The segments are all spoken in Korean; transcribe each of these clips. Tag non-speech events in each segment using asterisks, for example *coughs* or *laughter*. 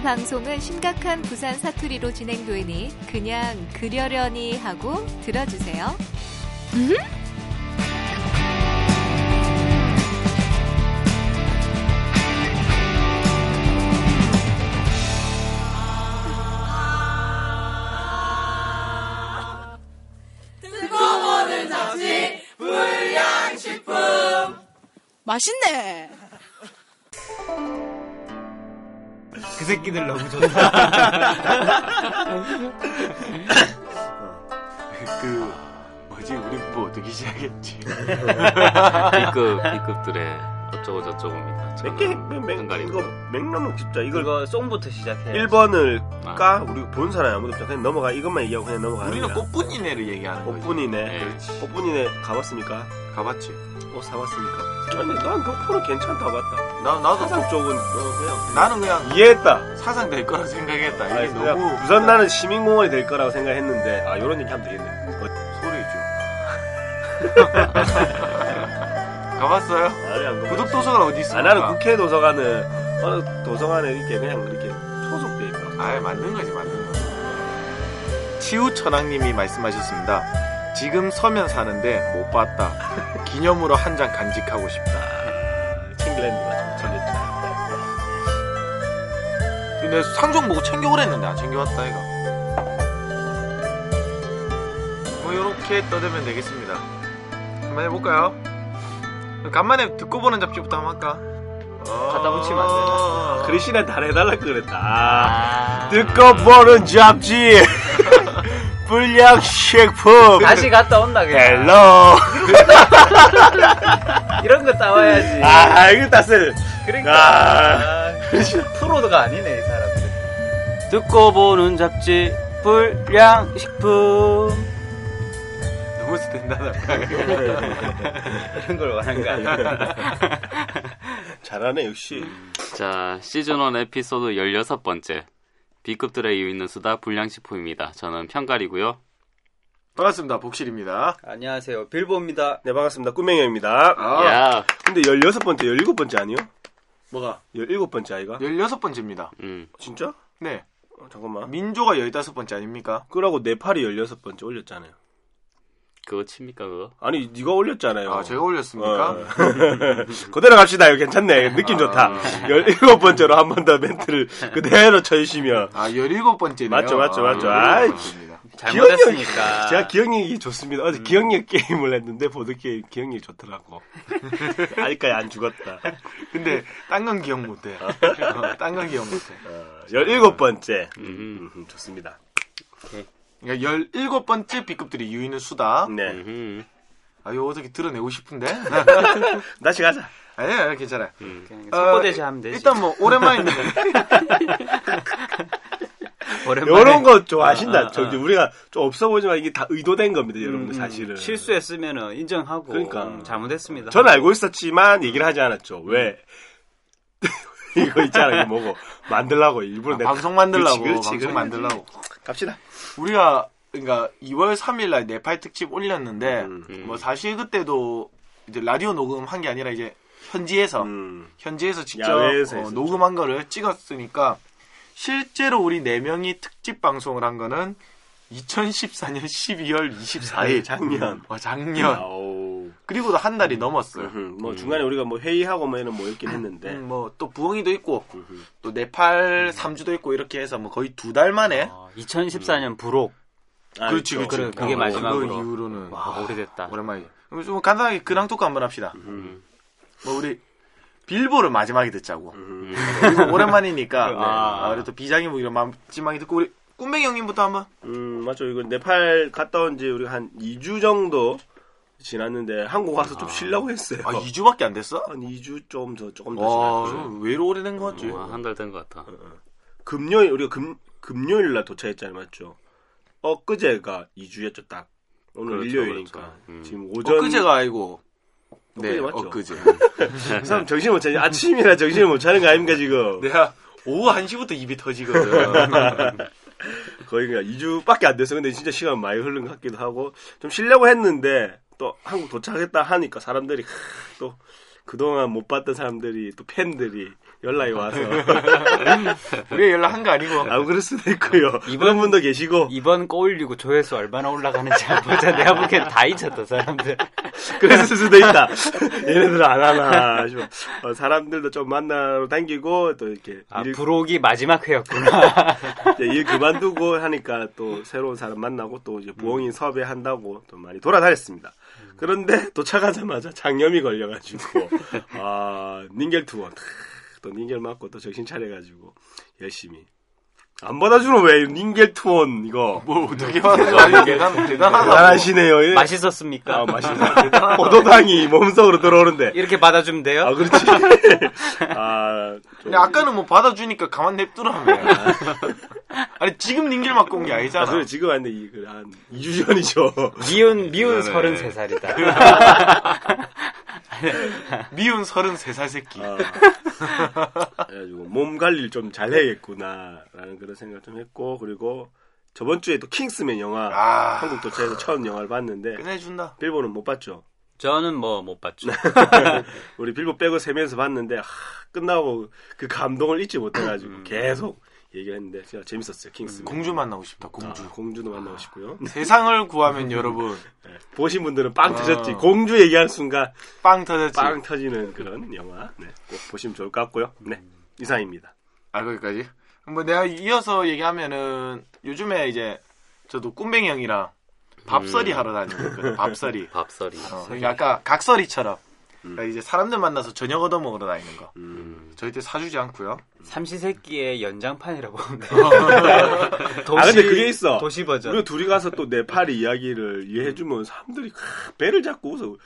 이 방송은 심각한 부산 사투리로 진행되니 그냥 그려려니 하고 들어주세요. 맛있네. 그 새끼들 너무 좋다. 그 뭐지 우리 뭐 어떻게 시작했지? B급 B급들의 어쩌고 저쩌고입니다. 몇개 저는 이거 맥락은 진짜 이걸 이거 송부터 시작해. 1번을 아. 까 우리 본 사람이 아무도 없잖아 그냥 넘어가 이것만 얘기하고 그냥 넘어가는 우리는 거야 꽃분이네를 얘기하는 거지. 꽃분이네 네. 꽃분이네 가봤습니까? 가봤지. 옷 사봤습니까? 아니 난 덕포는 괜찮다 봤다 나 나도 사상 또- 쪽은 어, 그냥 나는 그냥 이해했다 사상 될 거라 생각했다. 이게 아니, 너무 우선 나는 시민공원이 될 거라고 생각했는데 아 요런 얘기 하면 되겠네 어, 소리죠. *laughs* *laughs* 가봤어요? 아니 안 가봤어. 구독 도서관 어디 있어? 아, 나는 국회 도서관은 어느 도서관에 이렇게 그냥 이렇게 소속돼 있다 아, 맞는 거지, 맞는 거. 치우천왕님이 말씀하셨습니다. 지금 서면 사는데 못 봤다. *laughs* 기념으로 한 장 간직하고 싶다. 킹글랜드가 좀 전했다 근데 상종 보고 챙겨오랬는데 안 챙겨왔다 이거. 뭐 이렇게 떠들면 되겠습니다. 한번 해볼까요? 간만에 듣고 보는 잡지부터 한번 할까? 갖다 붙이면 안 되나? 크리시한테 다 해달라 그랬다 아, 아. 듣고 보는 잡지 *laughs* 불량식품 다시 갔다 온다 그냥. 헬로 *laughs* 이런 거 따와야지. 아 이거 따스 그러니까 아. 아, 프로드가 아니네 이 사람들. 듣고 보는 잡지 불량식품 너무 스탠다드하다. 이런 걸 원한 거 아니야. 잘하네 역시 자 시즌1 에피소드 16번째 B급들의 이유 있는 수다 불량식품입니다. 저는 편갈이고요. 반갑습니다. 복실입니다. 안녕하세요 빌보입니다. 네 반갑습니다 꾸맹형입니다 아, 야, 근데 16번째 17번째 아니요? 뭐가? 17번째 아이가? 16번째입니다. 음, 진짜? 네. 어, 잠깐만 민조가 15번째 아닙니까? 그러고 네팔이 16번째 올렸잖아요 그거 칩니까 그거? 아니 네가 올렸잖아요 아, 제가 올렸습니까? 어. *laughs* 그대로 갑시다 이거 괜찮네 느낌 좋다 아. 17번째로 한 번 더 멘트를 그대로 쳐주시면 아, 17번째네요. 맞죠, 맞죠, 맞죠. 아이, 잘못했으니까. 제가 기억력이 좋습니다. 어제 기억력 게임을 했는데 보드 게임 기억력이 좋더라고. *laughs* 아직까지 안 죽었다. 근데 딴 건 기억 못해. 어, 딴건 기억 못해. 어, 17번째. 음, 음, 좋습니다. 그러니까 17번째 B급들이 있는 수다. 네. 음, 아, 이거 어떻게 드러내고 싶은데? *laughs* 다시 가자. 아니야, 괜찮아요. 음. 그냥 어, 하면 되지. 일단 뭐, 오랜만인데. *laughs* 오랜만에 요런 거 좋아하신다. 아, 아, 저 아. 이제 우리가 좀 없어 보이지만 이게 다 의도된 겁니다, 여러분들 음, 사실은. 실수했으면 인정하고 그러니까. 음, 잘못했습니다. 저는 알고 있었지만 얘기를 하지 않았죠. 왜? *laughs* 이거 있잖아, 이거 뭐고. 만들라고 일부러 아, 내가. 방송 만들라고. 그렇지, 그렇지, 방송 그렇지. 만들라고. 갑시다. 우리가, 그러니까 2월 3일 날 네팔 특집 올렸는데, 음. 뭐 사실 그때도 이제 라디오 녹음한 게 아니라 이제 현지에서, 음. 현지에서 직접 어. 녹음한 거를 찍었으니까, 실제로 우리 4명이 특집 방송을 한 거는 2014년 12월 24일. 작년. 어, 작년. 아우. 그리고도 한 달이 넘었어요. 음흠. 뭐 중간에 우리가 뭐 회의하고 뭐 이런 뭐 있긴 했는데. 음, 뭐또 부엉이도 있고. 또 네팔 3주도 있고 이렇게 해서 뭐 거의 두 달 만에 어, 2014년 부록. 아, 그렇지 있죠. 그렇지 그래, 그게 어, 마지막으로. 그거 이후로는 와 오래됐다. 오랜만이지 그럼 좀 간단하게 근황 토크 한번 합시다 음. 뭐 우리 빌보를 마지막에 듣자고 음. 그리고 오랜만이니까 *laughs* 아. 아, 그래도 또 비장의 무기를 마지막에 듣고 우리 꿈뱅이 형님부터 한번 음, 맞죠. 이거 네팔 갔다 온 지 우리가 한 2주 정도 지났는데 한국 와서 좀 쉬려고 했어요. 아 2주밖에 안 됐어? 한 2주 좀 더, 조금 더와 지났죠. 왜 이렇게 오래된 거 같지? 어, 한달 된 것 같아. 금요일, 우리가 금, 금요일 날 도착했잖아요. 맞죠? 엊그제가 2주였죠, 딱. 오늘 그렇죠, 일요일이니까. 그렇죠. 음. 지금 오전. 엊그제가 아니고 네 엊그제 맞죠? 엊그제 그 사람 정신을 못 차려. 아침이라 정신을 못 차는 거 아닙니까, 지금? 내가 오후 1시부터 입이 터지거든 *laughs* 거의 그냥 2주밖에 안 됐어. 근데 진짜 시간 많이 흐른 것 같기도 하고 좀 쉬려고 했는데 또 한국 도착했다 하니까 사람들이 또 그동안 못 봤던 사람들이 또 팬들이 연락이 와서 *laughs* 우리가 연락 한 거 아니고 안 그럴 수도 있고요. 이런 분도 계시고 이번 꼬울리고 조회수 얼마나 올라가는지 보자. 내가 보기엔 다 잊었다, 사람들. *laughs* 그랬을 수도 있다. 얘네들 안 하나 싶어. 어, 사람들도 좀 만나러 다니고 또 이렇게 아, 일, 부록이 마지막 회였구나. *laughs* 이제 일 그만두고 하니까 또 새로운 사람 만나고 또 이제 부엉이 섭외한다고 또 많이 돌아다녔습니다. 그런데 도착하자마자 장염이 걸려가지고 아 닌겔 투어 또 닌겔 맞고 또 정신 차려가지고 열심히 안 받아주는 왜 닌겔 투원 이거 뭘 어떻게 하는 거 아니야? 대단 대단하다. 잘하시네요. 예. 맛있었습니까? 아 맛있다. *laughs* 포도당이 몸속으로 들어오는데 이렇게 받아주면 돼요? 아 그렇지. *laughs* 아 좀- 근데 아까는 뭐 받아주니까 가만 냅두라며. 아니 지금 닌길 맞고 온 게 아, 아니잖아. 그래, 지금 왔는데, 이, 그, 한 2주 전이죠. 미운, 미운 네. 33살이다. *laughs* 미운 33살 새끼. 아, 그래가지고, 몸 관리를 좀 잘해야겠구나라는 그런 생각 좀 했고, 그리고, 저번 주에 또 킹스맨 영화, 아. 한국 도착해서 처음 영화를 봤는데, 끝내준다. 빌보는 못 봤죠. 저는 뭐 못 봤죠. *laughs* 우리 빌보 빼고 세 명에서 봤는데, 하, 끝나고 그 감동을 잊지 못해가지고, 계속 얘기했는데, 진짜 재밌었어요, 킹스맨. 공주 만나고 싶다. 아, 공주. 공주도 만나고 싶고요. *laughs* 세상을 구하면 여러분 *laughs* 네, 보신 분들은 빵 아. 터졌지. 공주 얘기하는 순간, 빵 터졌지. 빵 터지는 그런 영화. 네, 꼭 보시면 좋을 것 같고요. 네, 이상입니다. 아 거기까지. 뭐 내가 이어서 얘기하면은 요즘에 이제 저도 꿈뱅이 형이랑 밥설이 하러 다니고 있거든. 밥설이. *laughs* 밥설이. 어, 그러니까 아까 각설이처럼 그러니까 이제 사람들 만나서 저녁 얻어 먹으러 다니는 거. 음. 저희 때 사주지 않고요. 삼시세끼의 연장판이라고 보면 돼요. *laughs* 도시, 아, 근데 그게 있어. 도시 버전. 우리가 둘이 가서 또 네팔 이야기를 이해해주면 사람들이 크, 배를 잡고 웃어.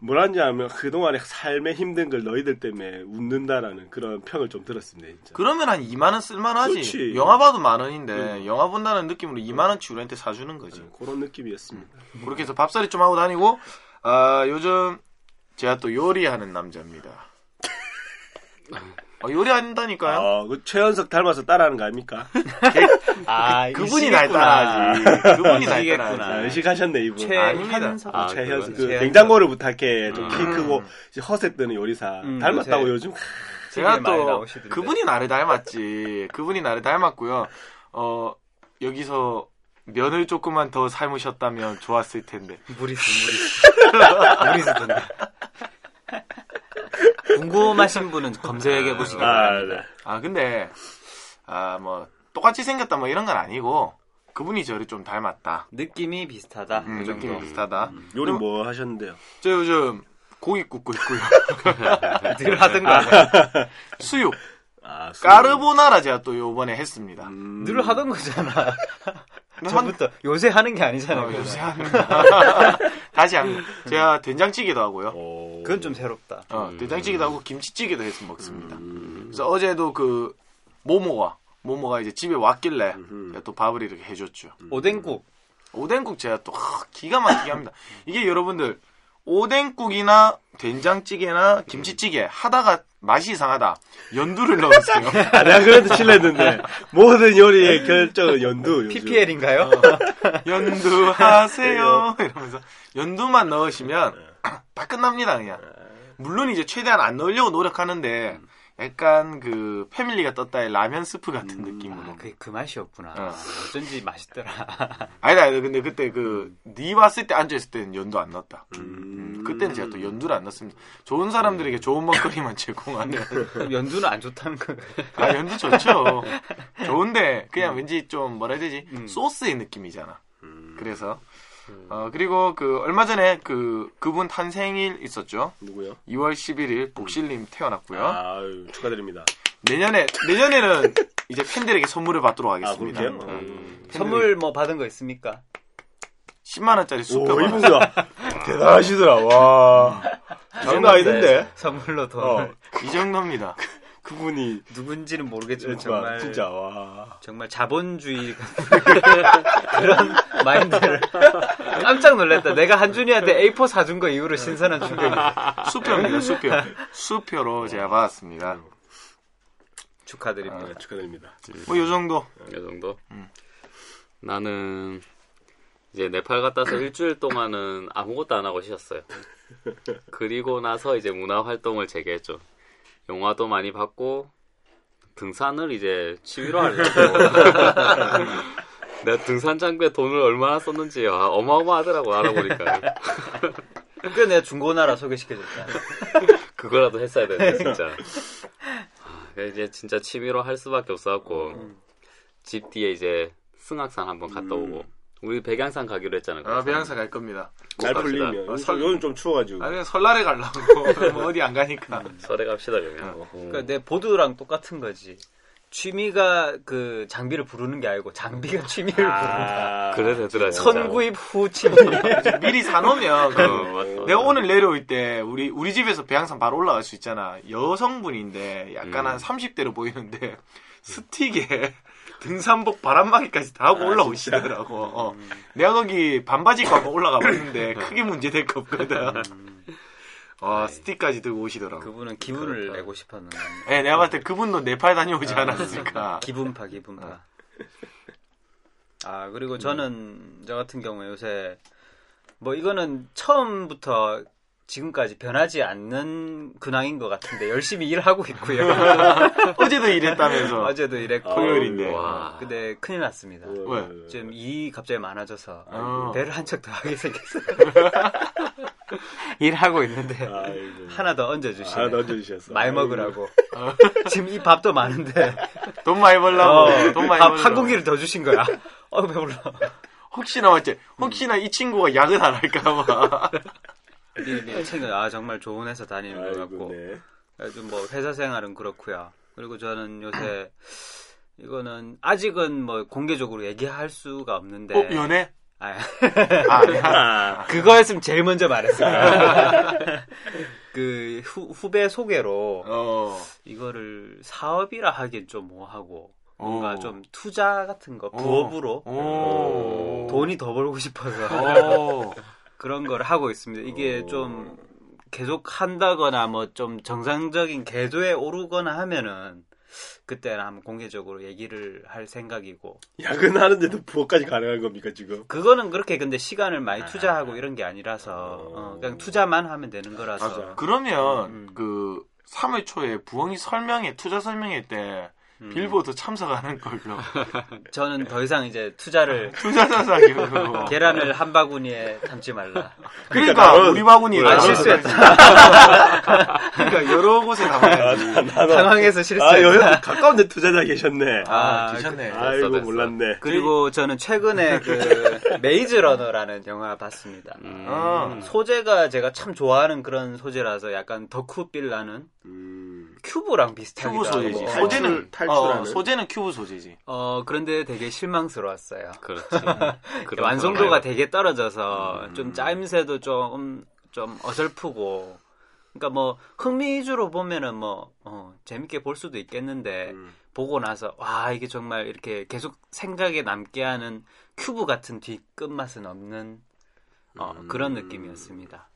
뭐라는지 하면 그동안의 삶의 힘든 걸 너희들 때문에 웃는다라는 그런 평을 좀 들었습니다, 진짜. 그러면 한 2만 원 쓸만하지. 그렇지. 영화 봐도 만 원인데 음. 영화 본다는 느낌으로 2만 원치 우리한테 사주는 거지. 네, 그런 느낌이었습니다. 그렇게 해서 밥살이 좀 하고 다니고 아 요즘 제가 또 요리하는 남자입니다. 어, 요리한다니까요. 아, 그 최연석 닮아서 따라하는 거 아닙니까? 아, 그분이 날. 따라하지. 그분이 날. 따라하지. 아, 의식하셨네, 이분. 최현석. 아, 최현석. 그 냉장고를 부탁해. 좀키 음. 크고 허세 뜨는 요리사. 음, 닮았다고 요새- 요즘. 제가 또. 그분이 나를 닮았지. 그분이 나를 닮았고요. 어 여기서 면을 조금만 더 삶으셨다면 좋았을 텐데. 무리수, 무리수. *laughs* 무리수 든다. 궁금하신 분은 검색해 보시기 아, 바랍니다. 네. 아 근데 아 뭐 똑같이 생겼다 뭐 이런 건 아니고 그분이 저를 좀 닮았다. 느낌이 비슷하다. 음, 그 정도. 느낌이 비슷하다. 요리 뭐 하셨는데요? 저 요즘 고기 굽고 있고요. *laughs* 늘 하던 거 아니야? *laughs* 수육 아, 술. 까르보나라 제가 또 요번에 했습니다. 음. 늘 하던 거잖아. 전부터 요새 하는 게 아니잖아. 어. 요새 합니다. *laughs* 다시 합니다. 제가 된장찌개도 하고요. 오. 그건 좀 새롭다. 어, 된장찌개도 하고 김치찌개도 해서 먹습니다. 음. 그래서 어제도 그 모모가 모모가 이제 집에 왔길래. 제가 또 밥을 이렇게 해줬죠. 오뎅국. 오뎅국 제가 또 하, 기가 막히게 합니다. 이게 여러분들 오뎅국이나 된장찌개나 김치찌개 하다가 맛이 이상하다. 연두를 넣었어요. *laughs* 아, 내가 그래도 칠랬는데 *laughs* 모든 요리의 결정은 연두. 요즘. PPL인가요? *laughs* 연두 하세요. 이러면서 연두만 넣으시면 *clears throat* 다 끝납니다 그냥. 물론 이제 최대한 안 넣으려고 노력하는데 약간 그 패밀리가 떴다의 라면 스프 같은 느낌으로. 아, 그게 그 맛이었구나. 어. 어쩐지 맛있더라. *laughs* 아니다, 아니다. 근데 그때 그, 니 왔을 때 앉아있을 때는 연두 안 넣었다. 음. 그때는 제가 또 연두를 안 넣었습니다. 좋은 사람들에게 좋은 먹거리만 *laughs* 제공하는. 연두는 안 좋다는 거. 아, 연두 좋죠. *laughs* 좋은데, 그냥 왠지 좀 뭐라 해야 되지? 소스의 느낌이잖아. 그래서. 어, 그리고 그, 얼마 전에 그, 그분 탄생일 있었죠. 누구요? 2월 11일 복실님 태어났고요. 아유, 축하드립니다. 내년에, 내년에는 *laughs* 이제 팬들에게 선물을 받도록 아, 하겠습니다. 그렇게요? 음. 선물 뭐 받은 거 있습니까? 10만 원짜리 오, 수표 이분가 대단하시더라. 와. 장난 아니던데? 선물로 돈. 어, 이 정도입니다. 그분이 누군지는 모르겠지만 정말, 정말 진짜 와. 정말 자본주의 *laughs* 그런 마인드를 *laughs* 깜짝 놀랐다. 내가 한준이한테 A4 사준 거 이후로 신선한 충격이 수표입니다, 수표. 수표로 제가 받았습니다. 축하드립니다. 아, 축하드립니다. 뭐, 요 정도. 이 정도. 음. 나는 이제 네팔 갔다 와서 일주일 동안은 아무것도 안 하고 쉬었어요. 그리고 나서 이제 문화 활동을 재개했죠. 영화도 많이 봤고 등산을 이제 취미로 하려고. *laughs* 내가 등산 장비에 돈을 얼마나 썼는지 아, 어마어마하더라고 알아보니까 *laughs* 그 내가 중고나라 소개시켜줬잖아. *laughs* 그거라도 했어야 되는데 진짜. 아, 이제 진짜 취미로 할 수밖에 없어갖고 집 뒤에 이제 승악산 한번 갔다 오고 우리 백양산 가기로 했잖아요. 아, 배양사 갈 겁니다. 잘 갑시다. 풀리면 어, 요즘, 설- 요즘 좀 추워가지고 아니, 설날에 가려고. *laughs* 뭐 어디 안 가니까. 설에 갑시다 그러면. 어. 그러니까 내 보드랑 똑같은 거지. 취미가 그 장비를 부르는 게 아니고 장비가 취미를 부른다. 아, 그래 되더라. 선구입 후 취미. *laughs* 미리 사놓으면. 그 어. 내가 오늘 내려올 때 우리 우리 집에서 배양산 바로 올라갈 수 있잖아. 여성분인데 약간 음. 한 30대로 보이는데 *laughs* 스틱에 등산복 바람막이까지 다 하고 아, 올라오시더라고. 어. 내가 거기 반바지 입고 한번 올라가 봤는데 크게 문제 될 거 없거든. 와 스틱까지 들고 오시더라고. 그분은 기분을 내고 싶었는 거야. 예, 내가 봤을 때 그분도 네팔 다녀오지 않았을까. *laughs* 기분파 기분파. 아 그리고 저는 저 같은 경우에 요새 뭐 이거는 처음부터 지금까지 변하지 않는 근황인 것 같은데 열심히 일하고 있고요. *laughs* 어제도 일했다면서. 어제도 일했고. 토요일인데. 와. 근데 큰일 났습니다. 왜? 지금 일이 갑자기 많아져서 어. 배를 한 척 더 하게 생겼어요. *laughs* 일하고 있는데 아이고. 하나 더 얹어주시네. 하나 넣어주셨어. 많이 먹으라고. *laughs* 지금 이 밥도 많은데 돈 많이 벌라고. 어, 돈 많이 밥 벌라고. 한 공기를 더 주신 거야. 어 배불러. 혹시나 맞지? 혹시나 이 친구가 야근 안 할까봐. 이 친구 아 정말 좋은 회사 다니는 것 아이고, 같고 네. 요즘 뭐 회사 생활은 그렇고요. 그리고 저는 요새 이거는 아직은 뭐 공개적으로 얘기할 수가 없는데 어, 연애? 아, 아. *laughs* 아, 그거였으면 제일 먼저 말했을 거야. *laughs* 그 후, 후배 소개로 어. 이거를 사업이라 하긴 좀 뭐하고 뭔가 어. 좀 투자 같은 거 부업으로 오. 돈이 더 벌고 싶어서 오. 그런 걸 하고 있습니다. 이게 좀 계속 한다거나 뭐 좀 정상적인 궤도에 오르거나 하면은 그때는 한번 공개적으로 얘기를 할 생각이고 야근하는데도 부업까지 가능한 겁니까 지금? 그거는 그렇게 근데 시간을 많이 투자하고 이런 게 아니라서 어, 그냥 투자만 하면 되는 거라서 맞아. 그러면 음. 그 3월 초에 부엉이 설명회 투자 설명회 때 음. 빌보드 참석하는 걸로 *laughs* 저는 더 이상 이제 투자를 *laughs* 투자자 사기로 계란을 한 바구니에 담지 말라. *laughs* 그러니까 나는- 우리 바구니 아, 실수했다. 그러니까 여러 곳에 담아야지 당황해서 아, 실수했다. 여기 가까운데 투자자 계셨네. 아 아, 드셨네 아이고 됐어. 몰랐네. 그리고 저는 최근에 그 메이즈 러너라는 영화 봤습니다. 음. 어. 소재가 제가 참 좋아하는 그런 소재라서 약간 덕후빌 나는 음, 큐브랑 비슷하기도 큐브 소재지 하고. 소재는 탈출하는? 어, 소재는 큐브 소재지 어 그런데 되게 실망스러웠어요. 그렇지. *laughs* 완성도가 건 되게 떨어져서 음. 좀 짜임새도 좀, 좀 어설프고. 그러니까 뭐 흥미 위주로 보면은 뭐 어, 재밌게 볼 수도 있겠는데 음. 보고 나서 와 이게 정말 이렇게 계속 생각에 남게 하는 큐브 같은 뒤 끝맛은 없는 어, 음. 그런 느낌이었습니다.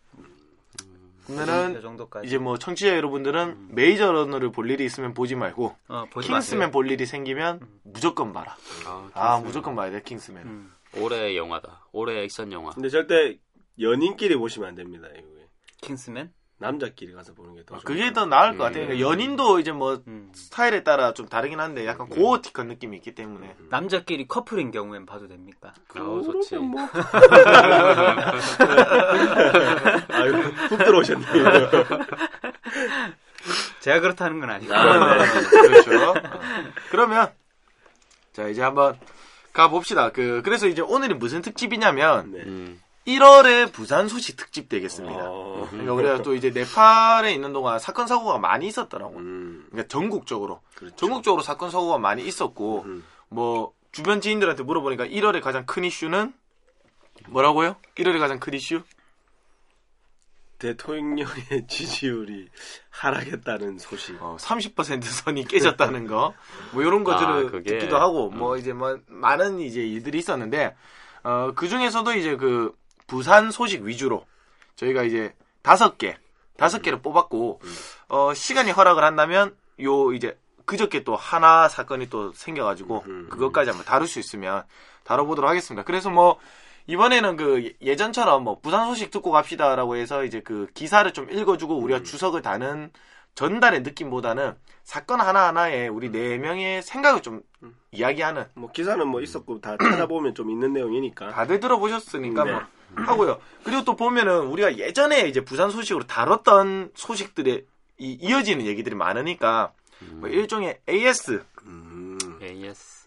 이 그러면은 정도까지 이제 뭐 청취자 여러분들은 메이즈 러너를 볼 일이 있으면 보지 말고 어, 보지 킹스맨 마세요. 볼 일이 생기면 무조건 봐라 아, 아 무조건 봐야 돼 킹스맨 음. 올해의 영화다. 올해 액션 영화. 근데 절대 연인끼리 보시면 안 됩니다. 이거 킹스맨? 남자끼리 가서 보는 게 더. 아, 그게 더 나을 것 같아요 음. 그러니까 연인도 이제 뭐 음. 스타일에 따라 좀 다르긴 한데 약간 고어틱한 느낌이 있기 때문에 남자끼리 커플인 경우엔 봐도 됩니까? 아우 좋지. 뭐. *laughs* 아유, 훅 들어오셨네요. *laughs* 제가 그렇다는 건 아니고 아, 네. *laughs* 그렇죠. 어. 그러면 자 이제 한번 가 봅시다. 그 그래서 이제 오늘이 무슨 특집이냐면 네. 음. 1월의 부산 소식 특집 되겠습니다. 어, 그러니까 우리가 또 이제 네팔에 있는 동안 사건 사고가 많이 있었더라고. 음, 그러니까 전국적으로 그렇죠. 전국적으로 사건 사고가 많이 있었고 음. 뭐 주변 지인들한테 물어보니까 1월에 가장 큰 이슈는 뭐라고요? 1월에 가장 큰 이슈? 대통령의 *laughs* 지지율이 하락했다는 소식. 어, 30% 선이 깨졌다는 거, 뭐 이런 것들을 아, 그게, 듣기도 하고, 음. 뭐 이제 뭐 많은 이제 일들이 있었는데, 어, 그 중에서도 이제 그 부산 소식 위주로 저희가 이제 다섯 개, 다섯 개를 뽑았고, 어, 시간이 허락을 한다면 요 이제 그저께 또 하나 사건이 또 생겨가지고 음. 그것까지 한번 다룰 수 있으면 다뤄보도록 하겠습니다. 그래서 뭐 이번에는 그 예- 예전처럼 뭐 부산 소식 듣고 갑시다라고 해서 이제 그 기사를 좀 읽어주고 우리가 음. 주석을 다는 전달의 느낌보다는 사건 하나하나에 우리 네 명의 생각을 좀 음. 이야기하는 뭐 기사는 뭐 있었고 다 *clears throat* 찾아보면 좀 있는 내용이니까. 다들 들어보셨으니까 네. 뭐 하고요. 그리고 또 보면은 우리가 예전에 이제 부산 소식으로 다뤘던 소식들에 이, 이어지는 얘기들이 많으니까 뭐 일종의 AS 음, AS.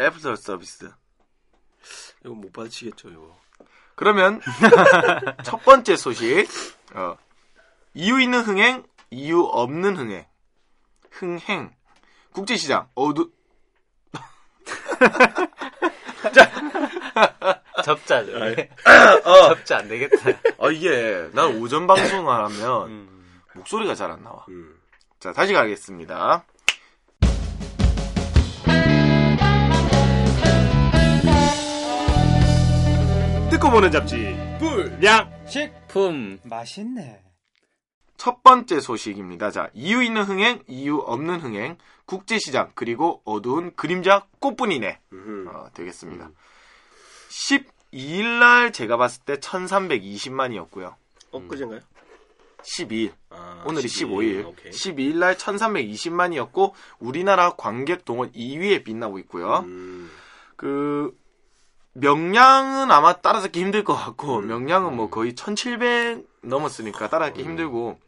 애프터 서비스. 이거 못 받으시겠죠, 이거. 그러면 *laughs* 첫 번째 소식 어, 이유 있는 흥행, 이유 없는 흥행. 흥행. 국제시장 어 또 *laughs* 접자. *laughs* 어, 접자 안 되겠다. 아 이게 난 오전 방송을 하면 음. 목소리가 잘 안 나와. 음. 자, 다시 가겠습니다. 듣고 보는 잡지. 불량. 품. 맛있네. 첫 번째 소식입니다. 자, 이유 있는 흥행, 이유 없는 흥행, 국제시장, 그리고 어두운 그림자 꽃분이네. 음. 어, 되겠습니다. 12일 날 제가 봤을 때 1320만이었고요. 엊그젠가요? 12일. 아, 오늘이 12일. 15일. 오케이. 12일 날 1320만이었고, 우리나라 관객 동원 2위에 빛나고 있고요. 음. 그, 명량은 아마 따라잡기 힘들 것 같고, 음. 명량은 뭐 거의 1700 넘었으니까 따라잡기 힘들고,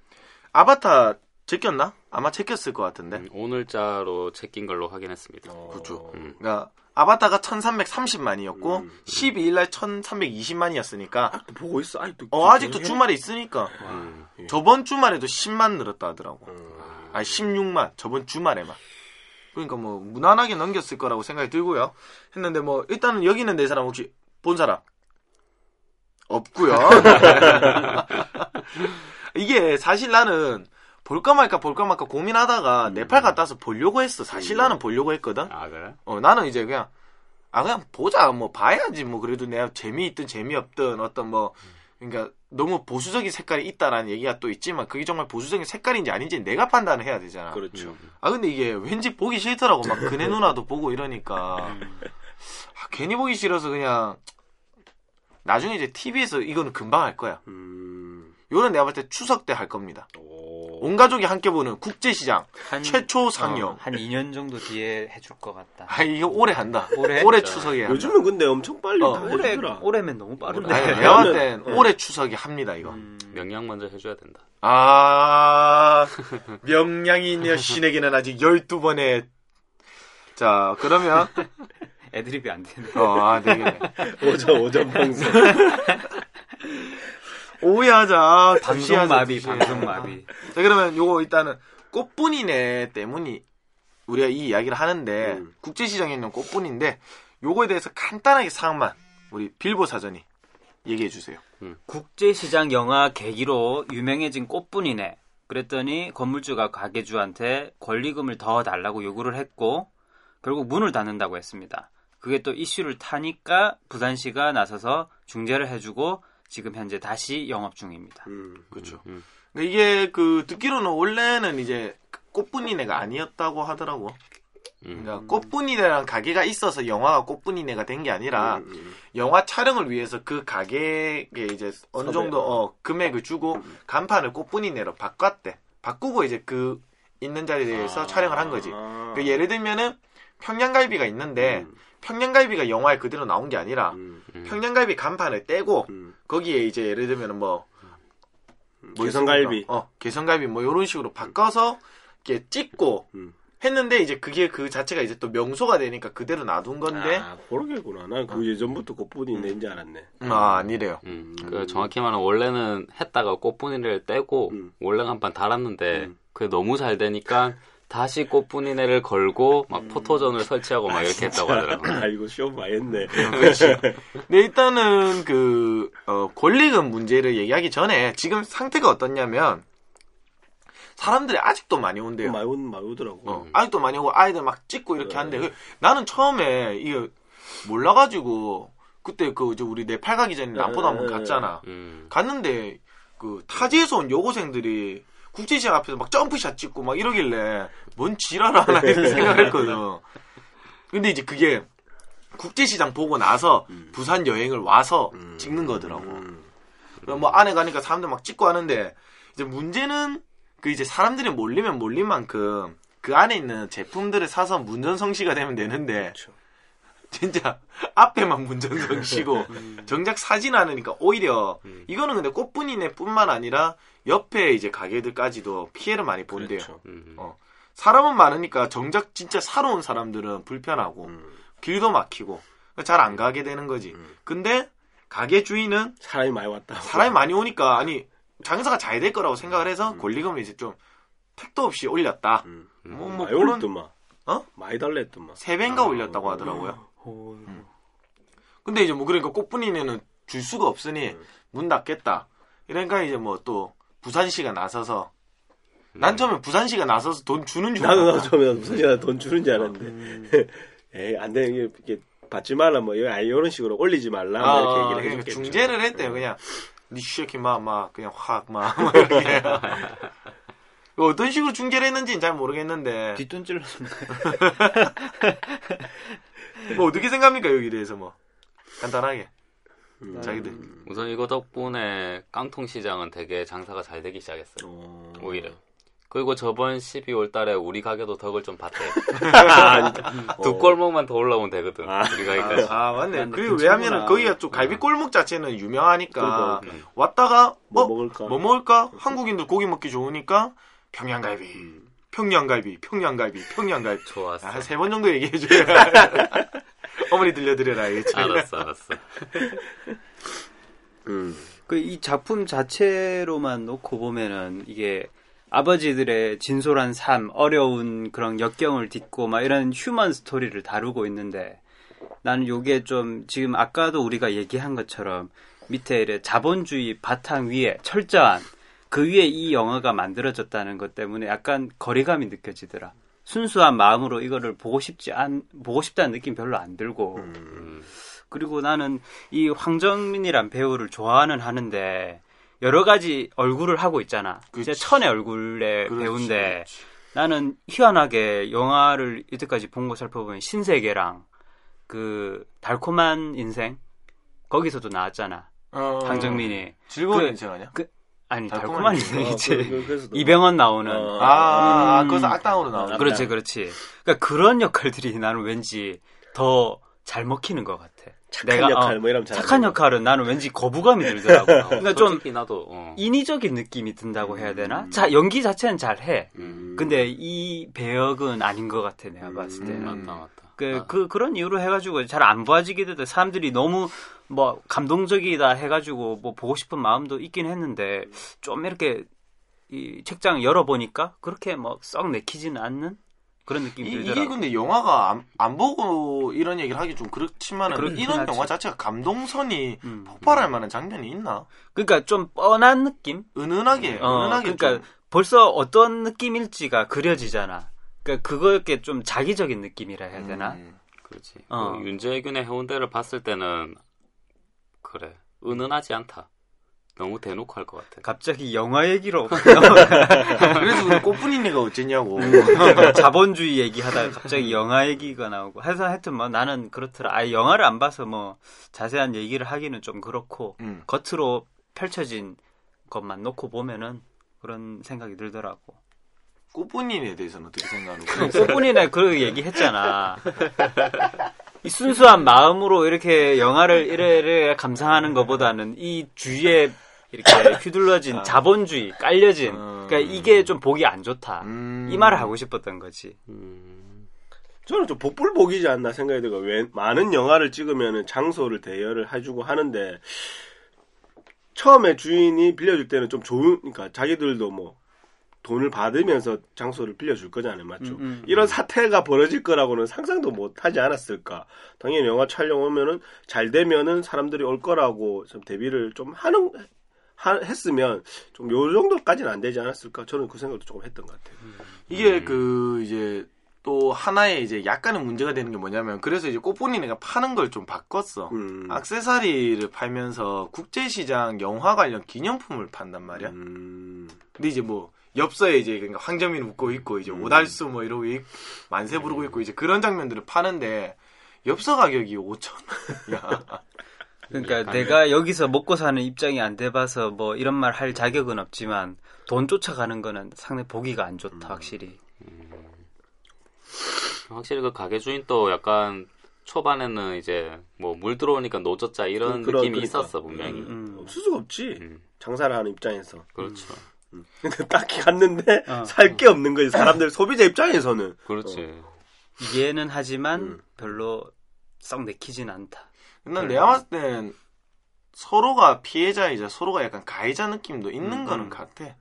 아바타 제꼈나? 아마 제꼈을 것 같은데. 음, 오늘자로 check-in 걸로 확인했습니다. 어. 그렇죠. 음. 그러니까, 아바타가 1330만이었고, 음. 12일 날 1320만이었으니까, 또 보고 있어. 아직도. 어, 아직도 주말에 있으니까, 음. 저번 주말에도 10만 늘었다 하더라고. 음. 아니 16만 저번 주말에만 그러니까 뭐 무난하게 넘겼을 거라고 생각이 들고요 했는데 뭐 일단은 여기 있는 네 사람 혹시 본 사람 없고요 *laughs* *laughs* 이게 사실 나는 볼까 말까 볼까 말까 고민하다가 네팔 갔다 와서 보려고 했어 사실 나는 보려고 했거든 아, 그래? 어 나는 이제 그냥 아 그냥 보자 뭐 봐야지 뭐 그래도 내가 재미있든 재미없든 어떤 뭐 그러니까 너무 보수적인 색깔이 있다라는 얘기가 또 있지만 그게 정말 보수적인 색깔인지 아닌지 내가 판단을 해야 되잖아. 그렇죠. 아 근데 이게 왠지 보기 싫더라고 막 그네 *laughs* 누나도 보고 이러니까 아, 괜히 보기 싫어서 그냥 나중에 이제 TV에서 이거는 금방 할 거야. 음. 요는 내가 볼 때 추석 때 할 겁니다. 오. 온 가족이 함께 보는 국제시장 한, 최초 상영. 어, 한 2년 정도 뒤에 해줄 것 같다. 아 이거 올해 한다. 올해? 올해 추석에 한다. 요즘은 근데 엄청 빨리 어, 다 올해, 해주더라. 올해면 너무 빠른데. 아니, 네. 내가 봤을 땐 올해 추석에 합니다 이거. 음, 명량 먼저 해줘야 된다. 아, 명량이 있는 신에게는 아직 12번의. 자, 그러면, 애드립이 안 되네. 어, 아, 되겠네. *laughs* 오전, 오전 방송. *laughs* 오해하자. 방송 마비, 두시하자, 방송 두시. 마비. 자, 그러면 요거 일단은 꽃분이네 때문이 우리가 이 이야기를 하는데, 음. 국제시장에 있는 꽃분인데, 요거에 대해서 간단하게 사항만 우리 빌보 사전이 얘기해 주세요. 국제시장 영화 계기로 유명해진 꽃분이네. 그랬더니 건물주가 가게주한테 권리금을 더 달라고 요구를 했고 결국 문을 닫는다고 했습니다. 그게 또 이슈를 타니까 부산시가 나서서 중재를 해주고 지금 현재 다시 영업 중입니다. 음. 그렇죠. 음. 그러니까 이게 그 듣기로는 원래는 이제 꽃분이네가 아니었다고 하더라고. 음. 그러니까 꽃분이네라는 가게가 있어서 영화가 꽃분이네가 된 게 아니라 음, 음. 영화 촬영을 위해서 그 가게에 이제 어느. 정도 어, 금액을 주고 간판을 꽃분이네로 바꿨대. 바꾸고 이제 그 있는 자리에서 촬영을 한 거지. 아. 그 예를 들면은 평양갈비가 있는데 음. 평양갈비가 영화에 그대로 나온 게 아니라 음. 음. 평양갈비 간판을 떼고 음. 거기에 이제 예를 들면은 뭐, 뭐 개성갈비. 어, 개성갈비 뭐 이런 식으로 바꿔서 이렇게 찍고 음. 했는데 이제 그게 그 자체가 이제 또 명소가 되니까 그대로 놔둔 건데 아, 그러겠구나. 난그 예전부터 꽃분이 낸지 알았네. 음, 아 아니래요. 음. 그 정확히 말하면 원래는 했다가 꽃분이를 떼고 음. 원래 한판 달았는데 음. 그게 너무 잘 되니까 *laughs* 다시 꽃분이네를 걸고 막 포토전을 설치하고 막 이렇게 했다고 하더라고요. 아, 이거 쇼 많이 했네. 근데 일단은 그 어, 권리금 문제를 얘기하기 전에 지금 상태가 어떻냐면 사람들이 아직도 많이 온대요. 많이, 오, 많이 오더라고. 어, 아직도 많이 오고 아이들 막 찍고 이렇게 네. 하는데 그- 나는 처음에 이게 몰라가지고 그때 그 이제 우리 네팔 가기 전에 남포도 한번 네. 갔잖아. 음. 갔는데 그 타지에서 온 여고생들이 국제시장 앞에서 막 점프샷 찍고 막 이러길래 뭔 지랄을 하나 이렇게 생각했거든. 근데 이제 그게 국제시장 보고 나서 음. 부산 여행을 와서 음. 찍는 거더라고. 음. 그럼 뭐 안에 가니까 사람들 막 찍고 하는데 이제 문제는 그 이제 사람들이 몰리면 몰린 만큼 그 안에 있는 제품들을 사서 문전성시가 되면 되는데 그렇죠. 진짜 앞에만 문전성시고 정작 사진 않으니까 오히려 음. 이거는 근데 꽃분이네 뿐만 아니라 옆에 이제 가게들까지도 피해를 많이 본대요. 그렇죠. 음. 어. 사람은 많으니까 정작 진짜 사러 온 사람들은 불편하고 음. 길도 막히고 잘 안 가게 되는 거지. 음. 근데 가게 주인은 사람이 많이 왔다. 사람이 많이 오니까 아니 장사가 잘 될 거라고 생각을 해서 음. 권리금을 이제 좀 택도 없이 올렸다. 음. 뭐, 뭐 많이 올렸더만. 어? 많이 달랬더만. 세 배인가 올렸다고 하더라고요. 근데 이제 뭐 그러니까 꽃분이네는 줄 수가 없으니 음. 문 닫겠다. 이러니까 이제 뭐 또 부산시가 나서서 난 처음에 부산시가 나서서 돈 주는 줄 나도 알았다. 나도 처음에 무슨 돈 주는 줄 알았는데. *laughs* 에이, 안 돼. 이게, 이게 받지 말라, 뭐, 이런 이런 식으로 올리지 말라, 뭐 아, 이렇게 얘기를 그러니까 해줬겠죠. 중재를 했대요. 그냥 니 새끼 막막 그냥 확막 막 이렇게. *laughs* 어떤 식으로 중재를 했는지는 잘 모르겠는데 뒷돈 찔렀습니다. *laughs* 뭐 어떻게 생각합니까 여기 대해서 뭐 간단하게 음. 자기들 우선 이거 덕분에 깡통 시장은 되게 장사가 잘 되기 시작했어요. 어. 오히려. 그리고 저번 12월 달에 우리 가게도 덕을 좀 봤대. *laughs* 아. 두 어. 골목만 더 올라오면 되거든. 아. 우리 가게까지. 아 맞네 맞네. 그리고 그 왜냐면은. 거기가 좀 갈비 골목 자체는 유명하니까 그리고 왔다가 뭐 어? 먹을까? 뭐 먹을까 한국인들 고기 먹기 좋으니까 평양갈비 음. 평양갈비 평양갈비 평양갈비 좋았어. 한세번 정도 얘기해줘야 *laughs* *laughs* 어머니 들려드려라 알겠지 알았어, 알았어. *laughs* 음. 그이 작품 자체로만 놓고 보면은 이게 아버지들의 진솔한 삶, 어려운 그런 역경을 딛고 막 이런 휴먼 스토리를 다루고 있는데 나는 요게 좀 지금 아까도 우리가 얘기한 것처럼 밑에 이래 자본주의 바탕 위에 철저한 그 위에 이 영화가 만들어졌다는 것 때문에 약간 거리감이 느껴지더라. 순수한 마음으로 이거를 보고 싶지 않, 보고 싶다는 느낌 별로 안 들고. 음. 그리고 나는 이 황정민이란 배우를 좋아하는 하는데 여러 가지 얼굴을 하고 있잖아. 그치. 이제 천의 얼굴의 그렇지, 배우인데 그렇지. 나는 희한하게 영화를 이때까지 본 거 살펴보면 신세계랑 그 달콤한 인생 거기서도 나왔잖아. 어, 황정민이 즐거운 그- 인생 아니야? 아니 달콤한 달콤한, 인생. 인생이지. 어, 그- 그래서도 이병헌 나오는. 어. 아, 음. 그래서 악당으로 나오는 아, 그렇지, 그렇지. 그러니까 그런 역할들이 나는 왠지 더 잘 먹히는 것 같아. 착한 역할 어, 뭐잘 착한 안 역할은 나는 왠지 거부감이 들더라고. *laughs* 그러니까 좀 솔직히 나도 어. 인위적인 느낌이 든다고 해야 되나? 자, 연기 자체는 잘해. 음. 근데 이 배역은 아닌 것 같아, 내가 봤을. 음. 맞다, 맞다. 그, 아, 그, 그런 이유로 해가지고 잘안 봐지게 되더 사람들이 너무 뭐 감동적이다 해가지고 뭐 보고 싶은 마음도 있긴 했는데 좀 이렇게 이 책장 열어보니까 그렇게 뭐 썩 내키지는 않는 그런 느낌이 이, 들더라고. 이게 근데 영화가 안, 안 보고 이런 얘기를 하기 좀 그렇지만은 그렇긴 이런 하지. 영화 자체가 감동선이 음. 폭발할 만한 장면이 있나? 그러니까 좀 뻔한 느낌? 은은하게, 어, 은은하게 그러니까 좀. 벌써 어떤 느낌일지가 그려지잖아. 그러니까 그거에 좀 자기적인 느낌이라 해야 되나? 음. 그렇지. 어. 그 윤재균의 해운대를 봤을 때는 그래 은은하지 않다. 너무 대놓고 할 것 같아. 갑자기 영화 얘기로 *laughs* 그래서 우리 꽃분이네가 어쨌냐고. 음. 자본주의 얘기하다가 갑자기 영화 얘기가 나오고 해서 하여튼 뭐 나는 그렇더라. 아예 영화를 안 봐서 뭐 자세한 얘기를 하기는 좀 그렇고 음. 겉으로 펼쳐진 것만 놓고 보면은 그런 생각이 들더라고. 꽃분이에 대해서는 어떻게 생각하는 거야? 꽃분이네 그 얘기 했잖아. *laughs* 이 순수한 마음으로 이렇게 영화를 이래 이래 감상하는 것보다는 이 주위에 이렇게 휘둘러진 자본주의 깔려진 음. 그러니까 이게 좀 보기 안 좋다. 음. 이 말을 하고 싶었던 거지. 음, 저는 좀 복불복이지 않나 생각이 들고 왜 많은 영화를 찍으면은 장소를 대여를 해주고 하는데 처음에 주인이 빌려줄 때는 좀 좋은 그러니까 자기들도 뭐 돈을 받으면서 장소를 빌려줄 거잖아요, 맞죠? 음, 음. 이런 사태가 벌어질 거라고는 상상도 못 하지 않았을까. 당연히 영화 촬영 오면은 잘 되면은 사람들이 올 거라고 좀 대비를 좀 하는 하- 했으면 좀 요 정도까지는 안 되지 않았을까. 저는 그 생각도 조금 했던 것 같아요. 이게 그 이제 또 하나의 이제 약간의 문제가 되는 게 뭐냐면 그래서 이제 꽃분이네가 파는 걸 좀 바꿨어. 음. 악세사리를 팔면서 국제시장 영화 관련 기념품을 판단 말이야. 음. 근데 이제 뭐 엽서에 이제 그러니까 황정민 웃고 있고 이제 음. 오달수 뭐 이러고 있- 만세 부르고 있고 이제 그런 장면들을 파는데 엽서 가격이 5천 야. *laughs* 그러니까 약간 내가 여기서 먹고 사는 입장이 안 돼봐서 뭐 이런 말 할 자격은 없지만 돈 쫓아가는 거는 상당히 보기가 안 좋다 확실히. 확실히 그 가게 주인도 약간 초반에는 이제 뭐 물 들어오니까 노젓자 이런 그런- 느낌이 그러니까. 있었어 분명히. 음. 없을 수가 없지. 음, 장사를 하는 입장에서. 그렇죠. 근데 *laughs* 딱히 갔는데 어. 살게 없는 거지. 사람들 소비자 입장에서는. 그렇지. 이해는 하지만 음. 별로 썩 내키진 않다. 난 내가 봤을 땐 서로가 피해자이자 서로가 약간 가해자 느낌도 있는 음, 거는 음. 같아.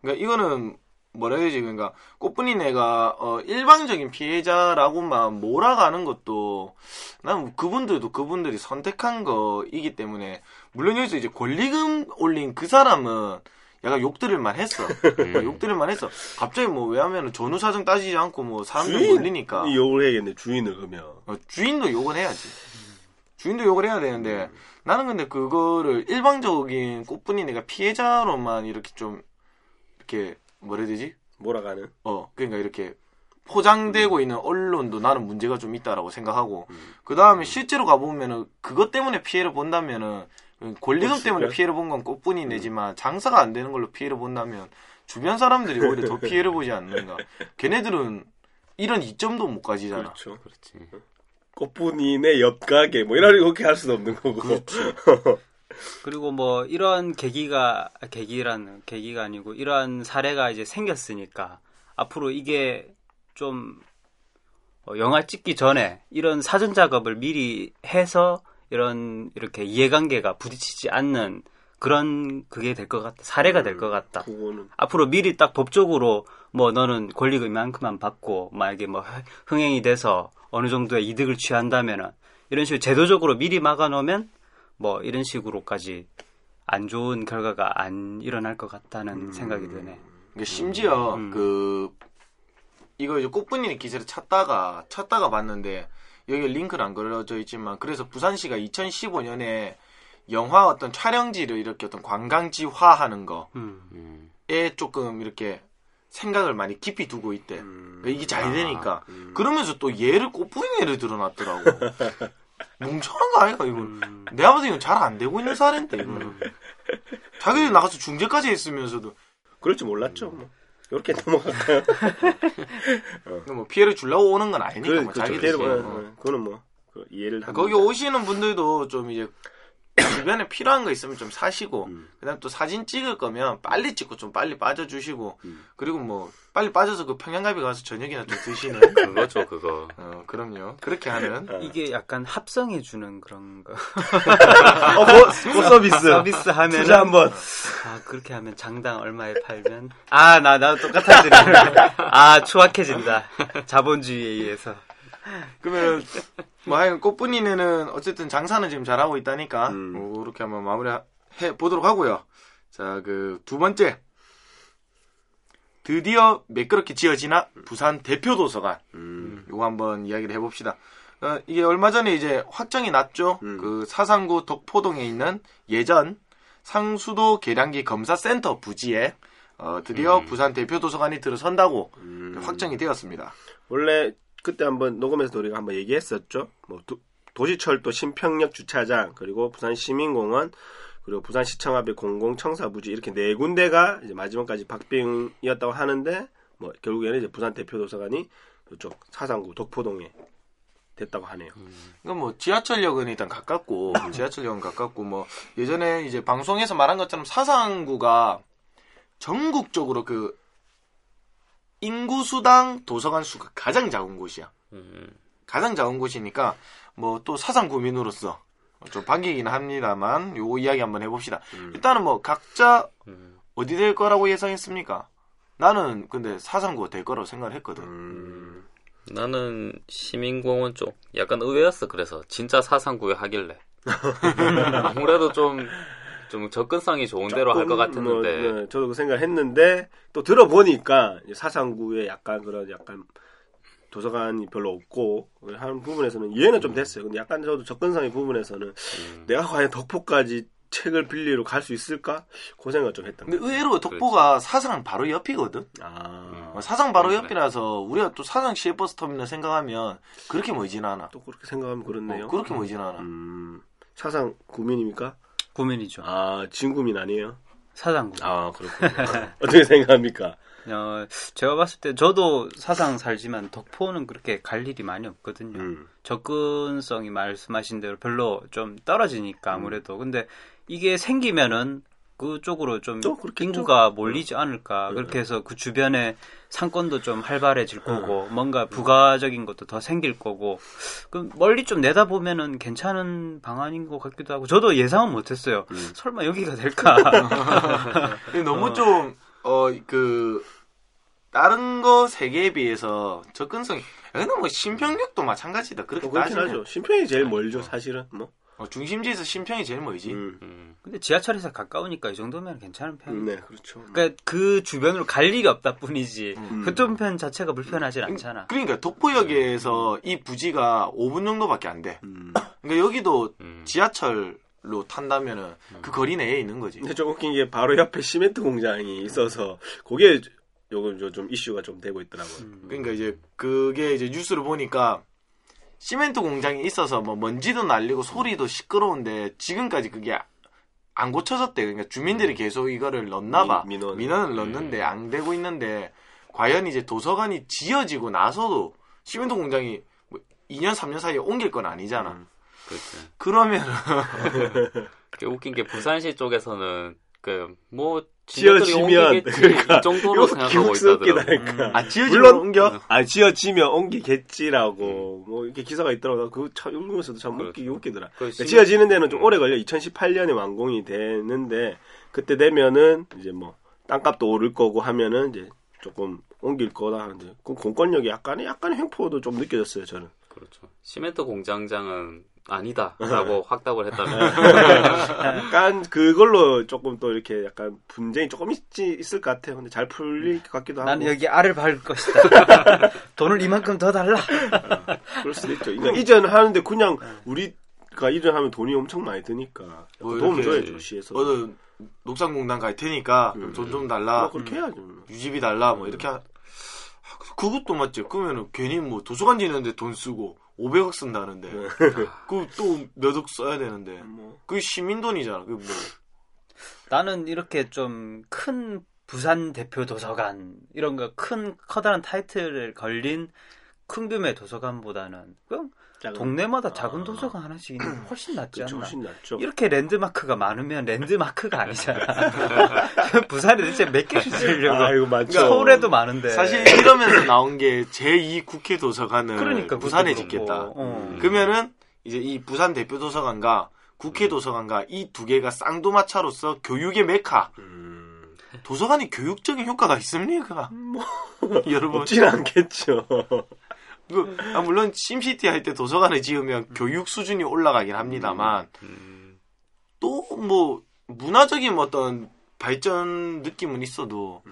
그러니까 이거는 뭐라 해야지 그러니까 꽃분이 내가 어, 일방적인 피해자라고만 몰아가는 것도 난 그분들도 그분들이 선택한 거이기 때문에 물론 여기서 이제 권리금 올린 그 사람은 약간 욕들을만 했어. 음. 어, 욕들을만 했어. 갑자기 뭐 왜냐면 전후 사정 따지지 않고 뭐 사람들 주인 걸리니까 이 욕을 해야겠네. 주인을 그러면. 어, 주인도 욕을 해야지. 주인도 욕을 해야 되는데 나는 근데 그거를 일방적인 꽃분이 내가 피해자로만 이렇게 좀 이렇게 뭐라 해야 되지? 몰아가는. 어 그러니까 이렇게 포장되고 있는 언론도 나는 문제가 좀 있다라고 생각하고 그 다음에 실제로 가보면은 그것 때문에 피해를 본다면은 권리금 그렇지, 때문에 그래. 피해를 본 건 꽃분이 내지만 장사가 안 되는 걸로 피해를 본다면 주변 사람들이 오히려 더 *laughs* 피해를 보지 않는가 걔네들은 이런 이점도 못 가지잖아 그렇죠. 그렇지. 꽃분이네 옆가게 뭐 이런 그렇게 할 수도 없는 거고. *laughs* 그리고 뭐 이런 계기가 아, 계기란 계기가 아니고 이러한 사례가 이제 생겼으니까 앞으로 이게 좀 어, 영화 찍기 전에 이런 사전 작업을 미리 해서 이런 이렇게 이해관계가 부딪히지 않는 그런 그게 될 것 같다 사례가 될 것 같다. 그거는 앞으로 미리 딱 법적으로 뭐 너는 권리금 이만큼만 받고 만약에 뭐 흥행이 돼서 어느 정도의 이득을 취한다면은 이런 식으로 제도적으로 미리 막아놓으면 뭐 이런 식으로까지 안 좋은 결과가 안 일어날 것 같다는 생각이 드네. 그러니까 심지어 음. 그 이거 이제 꽃분이 기사를 찾다가 찾다가 봤는데 여기 링크는 안 걸어져 있지만 그래서 부산시가 2015년에 영화 어떤 촬영지를 이렇게 어떤 관광지화하는 거에 음. 음. 조금 이렇게 생각을 많이 깊이 두고 있대. 그러니까 이게 잘 되니까. 음. 그러면서 또 얘를 꽃분이 얘를 들어놨더라고. 멍청한 거 아이가 이건. 음. 내가 봐도 이건 잘 안 되고 있는 사례인데 이거는. 자기들 나가서 중재까지 했으면서도 그럴 줄 몰랐죠. 뭐. 이렇게 *laughs* 넘어갈까요? *laughs* 뭐 피해를 주려고 오는 건 아니니까 그래, 뭐 그렇죠. 자기들이 피해를 어. 어, 그거는 뭐 그 이해를. 거기 오시는 분들도 좀 이제 주변에 필요한 거 있으면 좀 사시고 음. 그다음 또 사진 찍을 거면 빨리 찍고 좀 빨리 빠져주시고 음. 그리고 뭐 빨리 빠져서 그 평양갈비 가서 저녁이나 좀 드시는 *laughs* 그거죠 그거. 어 그럼요 그렇게 하는 어. 이게 약간 합성해 주는 그런 거 *laughs* 어, 그, 그 서비스. 서비스 하면 투자 한번. 아 그렇게 하면 장당 얼마에 팔면 아 나나 똑같아지네 *laughs* 아 추악해진다 자본주의에 의해서 그러면 뭐 하여간 꽃분이네는 어쨌든 장사는 지금 잘하고 있다니까 음. 뭐 그렇게 한번 마무리 해 보도록 하고요 자 그 두 번째 드디어 매끄럽게 지어지나 부산 대표 도서관 음. 요거 한번 이야기를 해봅시다. 어, 이게 얼마 전에 이제 확정이 났죠. 음. 그 사상구 덕포동에 있는 예전 상수도 계량기 검사센터 부지에 어, 드디어 음. 부산 대표 도서관이 들어선다고 음. 확정이 되었습니다. 원래 그때 한번 녹음해서 우리가 한번 얘기했었죠. 뭐 도, 도시철도 신평역 주차장 그리고 부산 시민공원 그리고 부산시청 앞에 공공청사부지 이렇게 네 군데가 이제 마지막까지 박빙이었다고 하는데 뭐 결국에는 이제 부산 대표 도서관이 그쪽 사상구 독포동에 됐다고 하네요. 그러니까 뭐 지하철역은 일단 가깝고 지하철역은 가깝고 뭐 예전에 이제 방송에서 말한 것처럼 사상구가 전국적으로 그 인구 수당 도서관 수가 가장 작은 곳이야. 음. 가장 작은 곳이니까 뭐 또 사상 구민으로서 좀 반기긴 합니다만 요거 이야기 한번 해봅시다. 일단은 뭐 각자 음. 어디 될 거라고 예상했습니까? 나는 근데 사상구가 될 거라고 생각을 했거든. 음. 나는 시민공원 쪽 약간 의외였어 그래서 진짜 사상구에 하길래 *laughs* 아무래도 좀 좀 접근성이 좋은 대로 할 것 같았는데 뭐, 네, 저도 그 생각했는데 또 들어보니까 사상구에 약간 그런 약간 도서관이 별로 없고 하는 부분에서는 이해는 좀 됐어요. 근데 약간 저도 접근성의 부분에서는 음. 내가 과연 덕포까지 책을 빌리러 갈 수 있을까? 그 생각 좀 했던 근데. 의외로 독보가 사상 바로 옆이거든. 아, 어, 사상 바로 그래. 옆이라서 우리가 또 사상 시외버스 터미널 생각하면 그렇게 멀진 않아. 또 그렇게 생각하면 그렇네요. 어, 그렇게 멀진 않아. 음, 사상 구민입니까? 고민이죠. 아, 진구민 아니에요? 사상구. 아, 그렇군요. *laughs* 어떻게 생각합니까? 어, 제가 봤을 때 저도 사상 살지만 덕포는 그렇게 갈 일이 많이 없거든요. 음. 접근성이 말씀하신 대로 별로 좀 떨어지니까 아무래도. 근데 이게 생기면은 그쪽으로 좀. 인구가 몰리지 않을까. 그렇게 해서 그 주변에 상권도 좀 활발해질 거고, 뭔가 부가적인 것도 더 생길 거고, 그 멀리 좀 내다 보면은 괜찮은 방안인 것 같기도 하고, 저도 예상은 못했어요. 설마 여기가 될까? *laughs* 근데 너무 좀, 어, 그, 다른 거 세계에 비해서 접근성이, 근데 뭐 신평역도 마찬가지다. 그렇게 어, 그렇긴 따지면. 하죠. 신평이 제일 멀죠, 사실은. 뭐. 어, 중심지에서 신평이 제일 멀지. 음. 음. 근데 지하철에서 가까우니까 이 정도면 괜찮은 편이에요. 네, 그렇죠. 그러니까 그 주변으로 갈 일이 없다 뿐이지 음. 그쪽 편 자체가 불편하진 않잖아. 그러니까 독포역에서 이 부지가 5분 정도밖에 안 돼. 음. 그러니까 여기도 음. 지하철 로 탄다면은 그 거리 내에 있는 거지. 근데 좀 웃긴 게 바로 옆에 시멘트 공장이 있어서 그게 요즘 좀- 좀 이슈가 좀 되고 있더라고요. 음. 그러니까 이제 그게 이제 뉴스를 보니까 시멘트 공장이 있어서 뭐 먼지도 날리고 소리도 시끄러운데 지금까지 그게 안 고쳐졌대. 그러니까 주민들이 계속 이거를 넣나 봐. 민- 민원. 민원을 넣는데 안 되고 있는데 과연 이제 도서관이 지어지고 나서도 시멘트 공장이 뭐 2년 3년 사이에 옮길 건 아니잖아. 음. 그렇지. 그러면 *laughs* 웃긴 게 부산시 쪽에서는 그 뭐 지어지면 *laughs* 그러니까 이 정도로 생각하고 있다더라고. 하니까. 아 지어지면 물론 옮겨? 아 지어지면 옮기겠지라고 뭐 이렇게 기사가 있더라고요. 그참 읽으면서도 참 그렇죠. 웃기 웃기더라. 그 그러니까 시- 지어지는 데는 좀 음. 오래 걸려. 2018년에 완공이 되는데 그때 되면은 이제 뭐 땅값도 오를 거고 하면은 이제 조금 옮길 거다 하는데 그 공권력이 약간의 약간의 횡포도 좀 느껴졌어요 저는. 그렇죠. 시멘트 공장장은 아니다라고 *laughs* 확답을 했다면 *laughs* 약간 그걸로 조금 또 이렇게 약간 분쟁이 조금 있지 있을 것 같아요. 근데 잘 풀릴 것 같기도 하고. 나는 여기 알을 밟을 것이다. *laughs* 돈을 이만큼 더 달라. 그럴 수도 있죠. 그러니까 이전 하는데 그냥 우리가 이전 하면 돈이 엄청 많이 드니까 뭐 도움 줘야죠 시에서. 어, 녹상공단 갈 테니까 음. 돈좀 달라. 뭐 그렇게 해야죠. 유지비 달라 뭐 이렇게 하... 그것도 맞지 그러면은 괜히 뭐 도서관 지는데 돈 쓰고 500억 쓴다는데. 네. *laughs* 그또 몇 억 써야 되는데. 뭐. 그 시민 돈이잖아 그 뭐. 나는 이렇게 좀 큰 부산 대표 도서관 이런 거 큰 커다란 타이틀을 걸린 큰 규모의 도서관보다는 그냥 작은- 동네마다 작은 아. 도서관 하나씩 있는 게 훨씬 낫지. 않나. 훨씬 낫죠. 이렇게 랜드마크가 많으면 랜드마크가 아니잖아. *laughs* 부산에 대체 몇 개를 지으려고. 아 이거 많죠. 서울에도 많은데. 사실 이러면서 나온 게 제2 국회 도서관을 그러니까 부산에 짓겠다. 어. 그러면은 이제 이 부산 대표 도서관과 국회 도서관과 이 두 개가 쌍두마차로서 교육의 메카 음, 도서관이 교육적인 효과가 있습니까? *laughs* 여러분 없진 않겠죠. 그, 아, 물론 심시티 할 때 도서관을 지으면 교육 수준이 올라가긴 합니다만 음, 또뭐 문화적인 어떤 발전 느낌은 있어도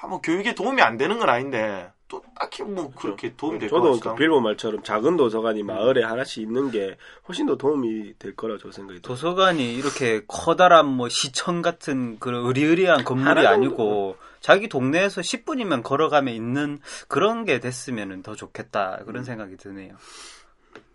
아, 뭐 교육에 도움이 안 되는 건 아닌데 또 딱히 뭐 그렇게 도움이 될것 저도 같지도 그 빌보 말처럼 작은 도서관이 마을에 하나씩 있는 게 훨씬 더 도움이 될 거라 저 생각이 들어요. 도서관이 이렇게 커다란 뭐 시청 같은 그런 의리의리한 건물이? 아니고 자기 동네에서 10분이면 걸어가면 있는 그런 게 됐으면 더 좋겠다 그런 생각이 드네요.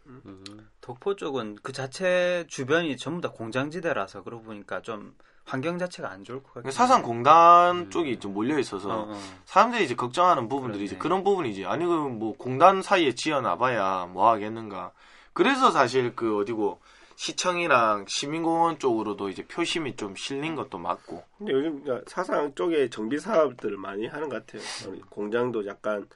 음. 독포 쪽은 그 자체 주변이 전부 다 공장지대라서 그러고 보니까 좀 환경 자체가 안 좋을 것 같아요. 사상 공단 쪽이 좀 몰려 있어서 어, 어. 사람들이 이제 걱정하는 부분들이 그러네. 이제 그런 부분이지 아니 그뭐 공단 사이에 지어놔봐야 뭐 하겠는가 그래서 사실 그 어디고 시청이랑 시민공원 쪽으로도 이제 표심이 좀 실린 것도 맞고 근데 요즘 그러니까 사상 쪽에 정비 사업들을 많이 하는 것 같아요. 공장도 약간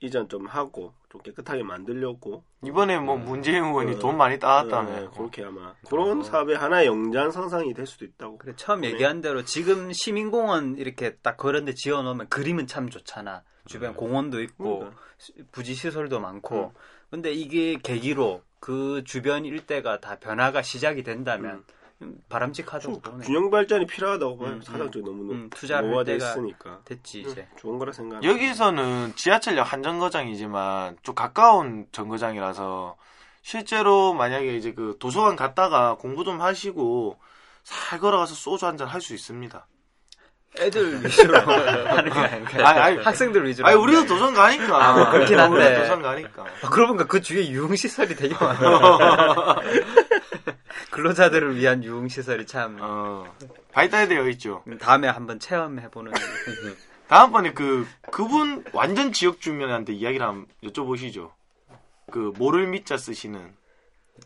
이전 좀 하고 좀 깨끗하게 만들려고 이번에 뭐 문재인 의원이 어. 돈 많이 따왔다며 네, 그렇게 아마 그런 사업의 하나의 연장선상이 될 수도 있다고. 그래 처음 네. 얘기한 대로 지금 시민공원 이렇게 딱 그런데 지어놓으면 그림은 참 좋잖아. 주변 공원도 있고 그러니까. 시- 부지 시설도 많고. 음. 근데 이게 계기로 그 주변 일대가 다 변화가 시작이 된다면 음, 바람직하다고 좀 보네. 균형 발전이 필요하다고 봐요. 음, 사상 쪽이 너무 음, 투자를 할 때가 있으니까 됐지 이제. 좋은 거라 생각합니다. 여기서는 지하철역 한 정거장이지만 좀 가까운 정거장이라서 실제로 만약에 이제 그 도서관 갔다가 공부 좀 하시고 살 걸어가서 소주 한 잔 할 수 있습니다. 애들 *laughs* 위주로 하는 게 아닌가. 아니, 아니, 학생들 위주로. 아니 우리도 게 도전 가니까. 아, 뭐 그렇긴 한데. 우리도 도전 가니까. 아, 그러고 보니까 그 주위에 유흥시설이 되게 많아. *laughs* 근로자들을 위한 유흥시설이 참. 어, 발달되어 있죠. 다음에 한번 체험해보는. *laughs* 다음번에 그 그분 완전 지역 주민한테 이야기를 한번 여쭤보시죠. 그 모를 밑자 쓰시는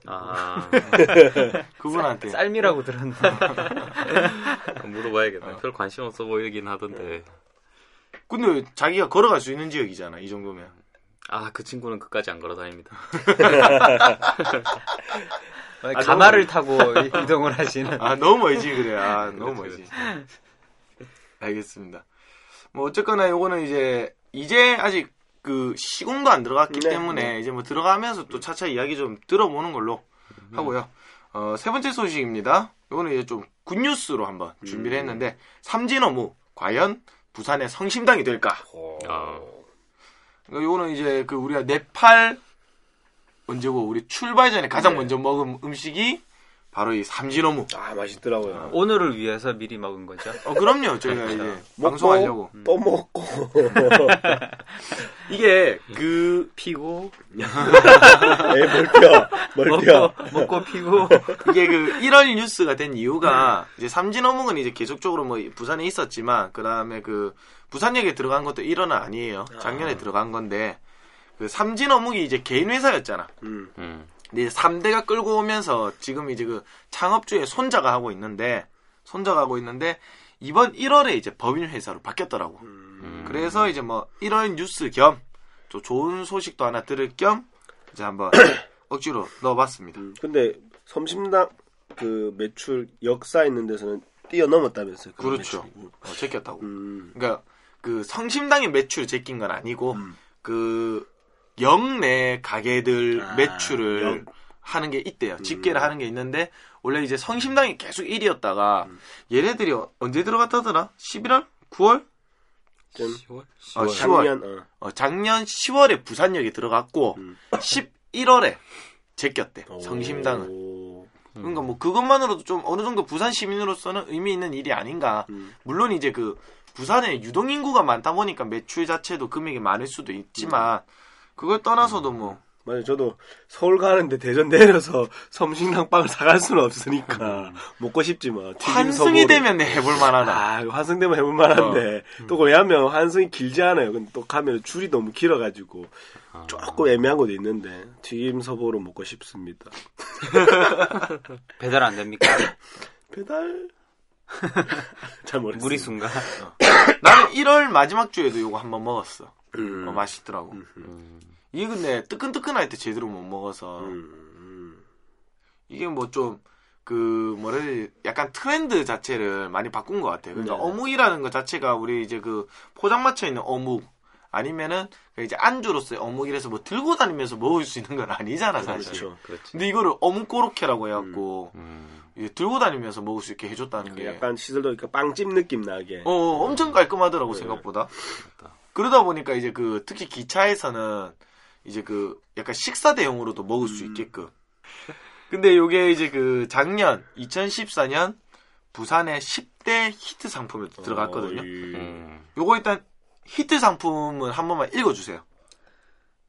아, *laughs* 그분한테 쌀미라고 들었는데. *laughs* 물어봐야겠네. 별 관심 없어 보이긴 하던데. 근데 자기가 걸어갈 수 있는 지역이잖아 이 정도면 아, 그 친구는 끝까지 안 걸어 다닙니다. *laughs* 가마를 타고 이동을 하시는. 아 너무 멀지 그래 아 너무 그렇지, 멀지 알겠습니다 뭐 어쨌거나 요거는 이제 이제 아직 그 시공도 안 들어갔기 네, 때문에 이제 뭐 들어가면서 또 차차 이야기 좀 들어보는 걸로 하고요. 어, 세 번째 소식입니다. 요거는 이제 좀 굿뉴스로 한번 준비를 했는데 삼진어무 과연 부산의 성심당이 될까? 아, 그러니까 요거는 이제 그 우리가 네팔 언제고 우리 출발 전에 가장 네. 먼저 먹은 음식이 바로 이 삼진어무. 아 맛있더라고요. 오늘을 위해서 미리 먹은 거죠. 어 그럼요 저희가 이제 먹고 방송하려고 또 먹고 *laughs* 이게 그 피고, 에이 멀뼈 멀뼈 먹고, 먹고 피고. *laughs* 이게 그 1월 뉴스가 된 이유가 이제 삼진어묵은 이제 계속적으로 뭐 부산에 있었지만 그 다음에 그 부산역에 들어간 것도 1월은 아니에요. 작년에 들어간 건데 그 삼진어묵이 이제 개인 회사였잖아. 음. 음. 이제 3대가 끌고 오면서 지금 이제 그 창업주의 손자가 하고 있는데 손자가 하고 있는데 이번 1월에 이제 법인 회사로 바뀌었더라고. 음. 그래서 이제 뭐 1월 뉴스 겸또 좋은 소식도 하나 들을 겸 이제 한번 *coughs* 억지로 넣어봤습니다. 음. 근데 섬심당 그 매출 역사 있는 데서는 뛰어넘었다면서요. 그 그렇죠. 매출이. 어, 제꼈다고. 음. 그러니까 그 성심당의 매출 제낀 건 아니고 음. 그 영내 가게들 아, 매출을 영. 하는 게 있대요. 집계를 하는 게 있는데 원래 이제 성심당이 계속 1위였다가 얘네들이 어- 언제 들어갔다더라? 11월? 9월? 좀 10월? 어, 10월. 작년 어. 어, 작년 10월에 부산역에 들어갔고 음. 11월에 제꼈대. 성심당은. 오. 그러니까 뭐 그것만으로도 좀 어느 정도 부산 시민으로서는 의미 있는 일이 아닌가. 음. 물론 이제 그 부산에 유동 인구가 많다 보니까 매출 자체도 금액이 많을 수도 있지만 그걸 떠나서도 뭐 맞아요. 저도 서울 가는데 대전 내려서 섬신당 빵을 사갈 수는 없으니까 먹고 싶지 뭐. 환승이. 되면 해볼 만하다. 아, 이거 환승 되면 해볼 만한데 또 왜냐면 환승이 길지 않아요. 근데 또 가면 줄이 너무 길어가지고 조금 애매한 것도 있는데 튀김 서보로 먹고 싶습니다. *laughs* 배달 안 됩니까? *coughs* 배달 *laughs* 잘 모르겠어요. 무리순가? *coughs* 나는 1월 마지막 주에도 요거 한번 먹었어. 음. 어, 맛있더라고. 음. 이게 근데 뜨끈뜨끈할 때 제대로 못 먹어서 음. 이게 뭐 좀 그 뭐라 해야 되지? 약간 트렌드 자체를 많이 바꾼 것 같아요. 그러니까 네. 어묵이라는 것 자체가 우리 이제 그 포장마차에 있는 어묵 아니면은 그 이제 안주로서의 어묵이라서 뭐 들고 다니면서 먹을 수 있는 건 아니잖아 사실. 그렇죠. 그렇지. 근데 이거를 어묵 고로케라고 해갖고 음. 들고 다니면서 먹을 수 있게 해줬다는 게 약간 시설도 이렇게 빵집 느낌 나게. 어, 엄청 깔끔하더라고 네. 생각보다. 그 러다 보니까 이제 그 특히 기차에서는 이제 그 약간 식사 대용으로도 먹을 수 음. 있게끔. 근데 요게 이제 그 작년 2014년 부산의 10대 히트 상품에 들어갔거든요. 어, 이- 음. 요거 일단 히트 상품은 한 번만 읽어주세요.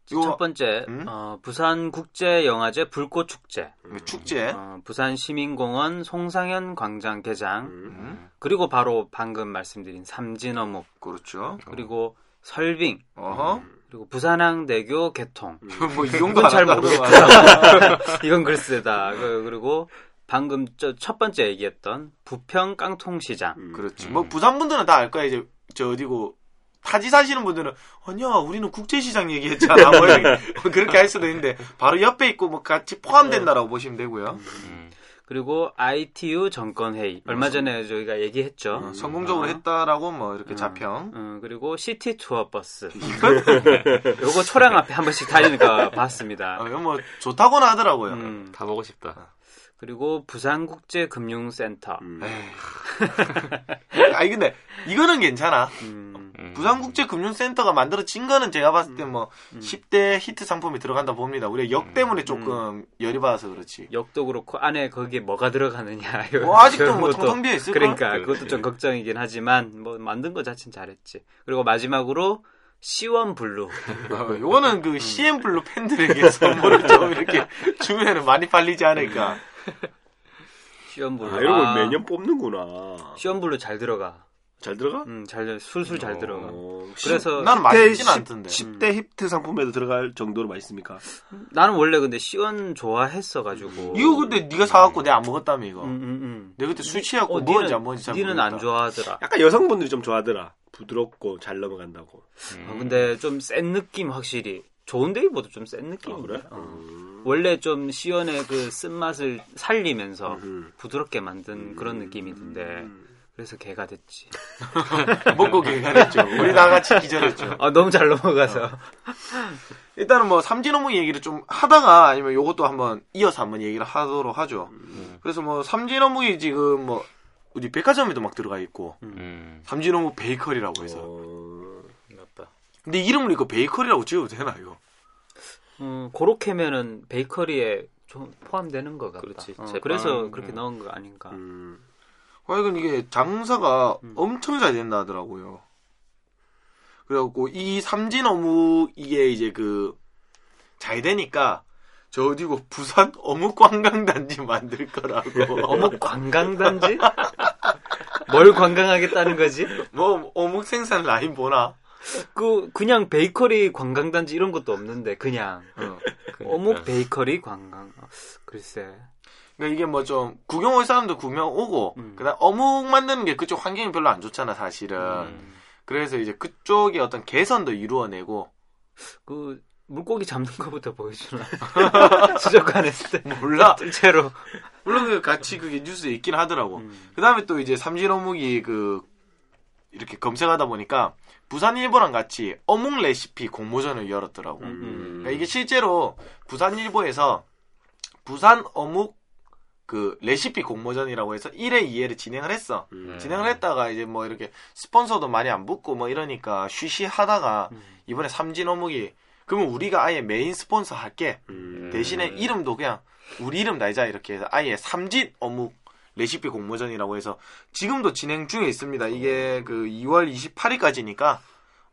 요거 첫 번째, 음? 어, 부산 국제 영화제 불꽃 축제, 축제. 어, 부산 시민공원 송상현 광장 개장, 음, 그리고 바로 방금 말씀드린 삼진어묵, 그렇죠. 그리고 설빙, 어허. 그리고 부산항대교 개통. *laughs* 뭐 이 정도 잘 모르겠다. *laughs* 이건 글쎄다. 그- 그리고 방금 저 첫 번째 얘기했던 부평 깡통시장. 음. 그렇지. 뭐 부산 분들은 다 알 거야. 이제 저 어디고 타지 사시는 분들은 아니야 우리는 국제시장 얘기했잖아. 뭐 이렇게 *laughs* 그렇게 할 수도 있는데 바로 옆에 있고 뭐 같이 포함된다라고 보시면 되고요. 음. 그리고 ITU 전권회의. 얼마 전에 저희가 얘기했죠. 어, 성공적으로 어. 했다라고 뭐 이렇게 자평. 어, 그리고 시티 투어 버스. *laughs* 요거 초량 앞에 한 번씩 거 봤습니다. 어, 이거 뭐 좋다고는 하더라고요. 음, 다 보고 싶다. 그리고 부산국제금융센터. 음. *laughs* 에이. *laughs* 아니 근데 이거는 괜찮아. 음, 음. 부산국제금융센터가 만들어진 거는 제가 봤을 때뭐 10대 히트 상품이 들어간다 봅니다. 우리가 역 때문에 조금 열이 받아서 그렇지. 역도 그렇고 안에 거기에 뭐가 들어가느냐. 뭐 아직도 뭐 비어 있을까? 그러니까 그렇지. 그것도 좀 걱정이긴 하지만 뭐 만든 거 자체는 잘했지. 그리고 마지막으로 시원 블루. *laughs* 어, 요거는 그 씨엔블루 팬들에게 *laughs* 선물을 좀 *laughs* 이렇게 주면은 많이 팔리지 않을까. 시원 블루. 아, 이런 걸 아, 매년 뽑는구나. 시원 블루 잘 들어가. 잘 들어가? 음, 잘 술술 잘 들어가. 어, 그래서 나는 맛있진 않던데. 10대 히트 상품에도 들어갈 정도로 맛있습니까? 나는 원래 근데 시원 좋아했어 가지고. 이거 근데 네가 사갖고 내가 안 먹었다며 이거. 음, 음, 음. 내가 그때 술 취해갖고 어, 먹었는지 니는 안 먹었는지 잘 니는 모르겠다. 안 좋아하더라. 약간 여성분들이 좀 좋아하더라. 부드럽고 잘 넘어간다고. 아, 근데 좀 센 느낌 확실히. 좋은 데이보다 좀 센 느낌. 아, 그래? 어. 원래 좀 시원의 그 쓴맛을 살리면서 음. 부드럽게 만든 그런 느낌이 든데 그래서 개가 됐지. *laughs* 먹고 개가했죠. 우리 다 같이 기절했죠. 아 너무 잘 넘어가서. 일단은 뭐 삼진어묵 얘기를 좀 하다가 아니면 요것도 한번 이어서 한번 얘기를 하도록 하죠. 그래서 뭐 삼진어묵이 지금 뭐 우리 백화점에도 막 들어가 있고 음, 삼진어묵 베이커리라고 해서 어, 맞다. 근데 이름을 이거 베이커리라고 지어도 되나 이거? 음, 고로케면은 베이커리에 좀 포함되는 것 같다. 그렇지. 어, 그래서 그렇게 음. 넣은 거 아닌가. 음. 아 이건 이게 장사가 엄청 잘 된다 하더라고요. 그래갖고 이 삼진 어묵 이게 이제 그 잘 되니까 저 어디고 *laughs* 부산 어묵 관광단지 만들 거라고. 어묵 관광단지? 뭘 관광하겠다는 거지? 뭐 어묵 생산 라인 보나? 그 그냥 베이커리 관광단지 이런 것도 없는데 그냥 어. *laughs* 어묵 베이커리 관광. 글쎄. 그러니까 이게 뭐 좀 구경 올 사람도 구경 오고 음. 그다음 어묵 만드는 게 그쪽 환경이 별로 안 좋잖아 사실은. 음. 그래서 이제 그쪽에 어떤 개선도 이루어내고 그 물고기 잡는 *laughs* 거부터 보여주나? 수족관 했을 때 몰라. 뜰채로. 물론 그 같이 그게 뉴스에 있긴 하더라고. 음. 그다음에 또 이제 삼진 어묵이 그 이렇게 검색하다 보니까 부산일보랑 같이 어묵 레시피 공모전을 열었더라고. 음. 그러니까 이게 실제로 부산일보에서 부산 어묵 그 레시피 공모전이라고 해서 1회, 2회를 진행을 했어. 음. 진행을 했다가 이제 뭐 이렇게 스폰서도 많이 안 붙고 뭐 이러니까 쉬쉬 하다가 음. 이번에 삼진 어묵이 그러면 우리가 아예 메인 스폰서 할게. 음. 대신에 이름도 그냥 우리 이름 날자 이렇게 해서 아예 삼진 어묵 레시피 공모전이라고 해서 지금도 진행 중에 있습니다. 이게 그 2월 28일까지니까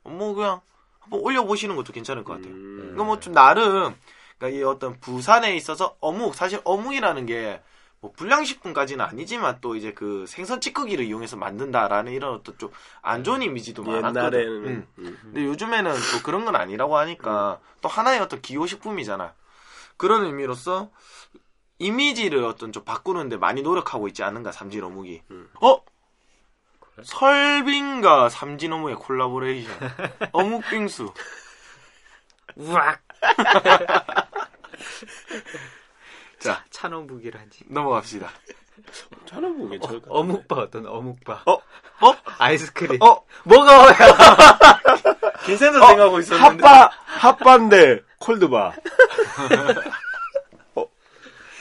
뭐 그냥 한번 올려보시는 것도 괜찮을 것 같아요. 음. 이거 뭐좀 나름 그러니까 이 어떤 부산에 있어서 어묵 사실 어묵이라는 게 뭐 불량식품까지는 아니지만 또 이제 그 생선 찌꺼기를 이용해서 만든다라는 이런 어떤 좀 안 좋은 이미지도 많았거든. 옛날에는 음. 음. 근데 요즘에는 또 그런 건 아니라고 하니까 또 하나의 어떤 기호식품이잖아. 그런 의미로서 이미지를 어떤 좀 바꾸는데 많이 노력하고 있지 않은가 삼진 어묵이. 음. 어? 설빙과 삼진 어묵의 콜라보레이션. *laughs* 어묵 빙수. 우악. *laughs* 자. 넘어갑시다. 저는 뭐 괜찮을 것 같아. 어묵바 어떤 어묵바. 어? 어? 아이스크림. 어? 뭐가 *laughs* 어야? 괜찮다 생각하고 있었는데. 핫바 핫바인데 콜드바. *laughs* 어,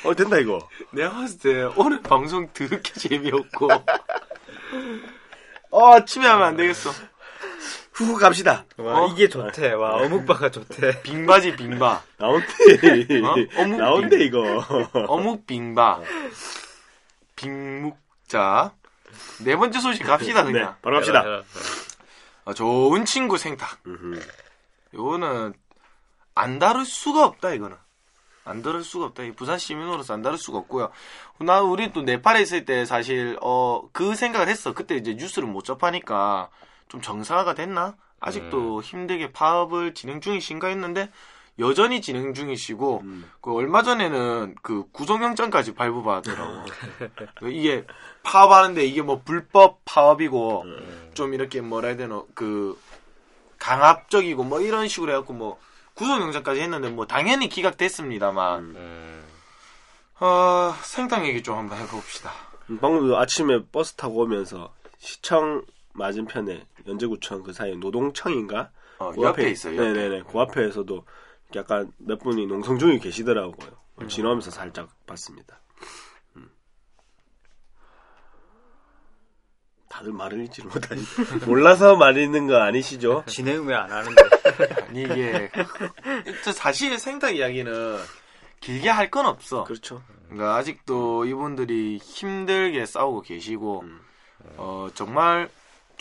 어 된다 이거. 내가 봤을 때 오늘 방송 더럽게 재미없고. *laughs* 어, 아, 치매하면 안 되겠어. 후후 갑시다. 와, 어? 이게 좋대. 와 어묵바가 좋대. *laughs* 빙바지 빙바. 나온대. 어? 어묵 나온대 이거. 어묵 빙바. 빙묵자. 네 번째 소식 갑시다, 네, 그냥. 바로 갑시다. 해라, 아, 좋은 친구 생탁. 요거는 안 다룰 수가 없다, 이거는. 안 다룰 수가 없다. 이 부산 시민으로서 안 다룰 수가 없고요. 나 우리 또 네팔에 있을 때 사실 어 그 생각을 했어. 그때 이제 뉴스를 못 접하니까 좀 정상화가 됐나? 아직도 힘들게 파업을 진행 중이신가 했는데 여전히 진행 중이시고 음. 그 얼마 전에는 그 구속영장까지 발부받았더라고. *laughs* 이게 파업하는데 이게 뭐 불법 파업이고 좀 이렇게 뭐라 해야 되나 그 강압적이고 뭐 이런 식으로 해갖고 뭐 구속영장까지 했는데 뭐 당연히 기각됐습니다만 음. 어, 생탕 얘기 좀 한번 해봅시다. 방금 아침에 버스 타고 오면서 시청 맞은편에 연제구청 그 사이에 노동청인가? 어, 그 옆에 있어요. 옆에. 네네네. 그 앞에서도 약간 몇 분이 농성 중이 계시더라고요. 지나오면서 살짝 봤습니다. 다들 말을 읽지를 못하니 *laughs* 몰라서 말 읽는 거 아니시죠? *laughs* 진행 왜 안 하는데? *laughs* 아니 이게 저 사실 생탁 이야기는 길게 할 건 없어. 그렇죠. 그러니까 아직도 이분들이 힘들게 싸우고 계시고 음. 어 정말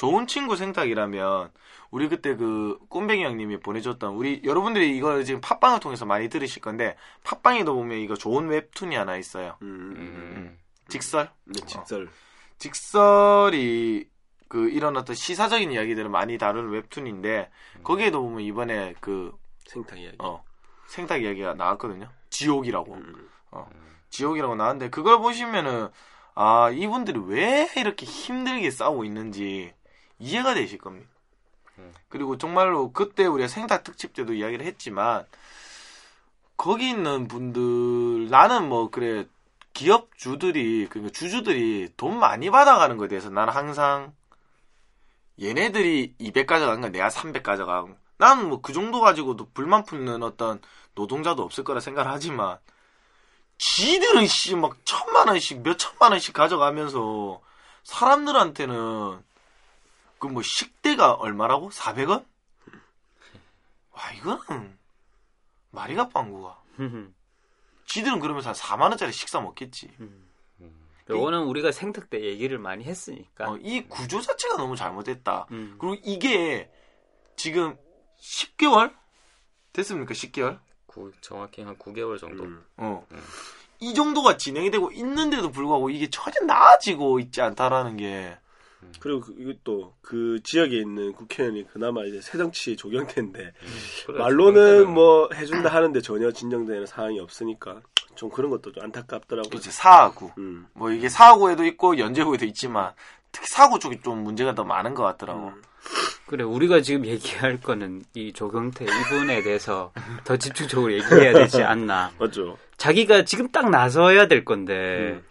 좋은 친구 생탁이라면 우리 그때 그 꼼뱅이 형님이 보내줬던 우리 여러분들이 이걸 지금 팟빵을 통해서 많이 들으실 건데 팟빵에도 보면 이거 좋은 웹툰이 하나 있어요. 음. 음. 직설. 네, 직설. 직설이 그 이런 어떤 시사적인 이야기들을 많이 다루는 웹툰인데 거기에도 보면 이번에 그 생탁 이야기. 어, 생탁 이야기가 나왔거든요. 지옥이라고. 음. 지옥이라고 나왔는데 그걸 보시면은 아 이분들이 왜 이렇게 힘들게 싸우고 있는지 이해가 되실 겁니다. 음. 그리고 정말로 그때 우리가 생탁 특집 때도 이야기를 했지만 거기 있는 분들 나는 뭐 그래 기업주들이 그러니까 주주들이 돈 많이 받아가는 거에 대해서 나는 항상 얘네들이 200 가져간 건 내가 300 가져가고 나는 뭐그 정도 가지고도 불만 품는 어떤 노동자도 없을 거라 생각을 하지만 지들은 씨 막 천만 원씩 몇 천만 원씩 가져가면서 사람들한테는 그 뭐 식대가 얼마라고? 400원? 와 이거는 말이가 빵구가 지들은 그러면서 한 4만 원짜리 식사 먹겠지. 요거는 우리가 생특 때 얘기를 많이 했으니까. 어, 이 구조 자체가 너무 잘못됐다. 음. 그리고 이게 지금 10개월 됐습니까? 10개월? 구- 정확히 한 9개월 정도. 음. 어. 이 정도가 진행이 되고 있는데도 불구하고 이게 전혀 나아지고 있지 않다라는 게 그리고 그- 이것도 그 지역에 있는 국회의원이 그나마 이제 새정치 조경태인데 그래, 말로는 뭐 해준다 하는데 전혀 진정되는 사항이 없으니까 좀 그런 것도 좀 안타깝더라고요. 이제 사하구 음. 뭐 이게 사하구에도 있고 연제구에도 있지만 특히 사하구 쪽이 좀 문제가 더 많은 것 같더라고. 음. 그래 우리가 지금 얘기할 거는 이 조경태 이분에 대해서 더 집중적으로 얘기해야 되지 않나. *laughs* 맞죠. 자기가 지금 딱 나서야 될 건데 음.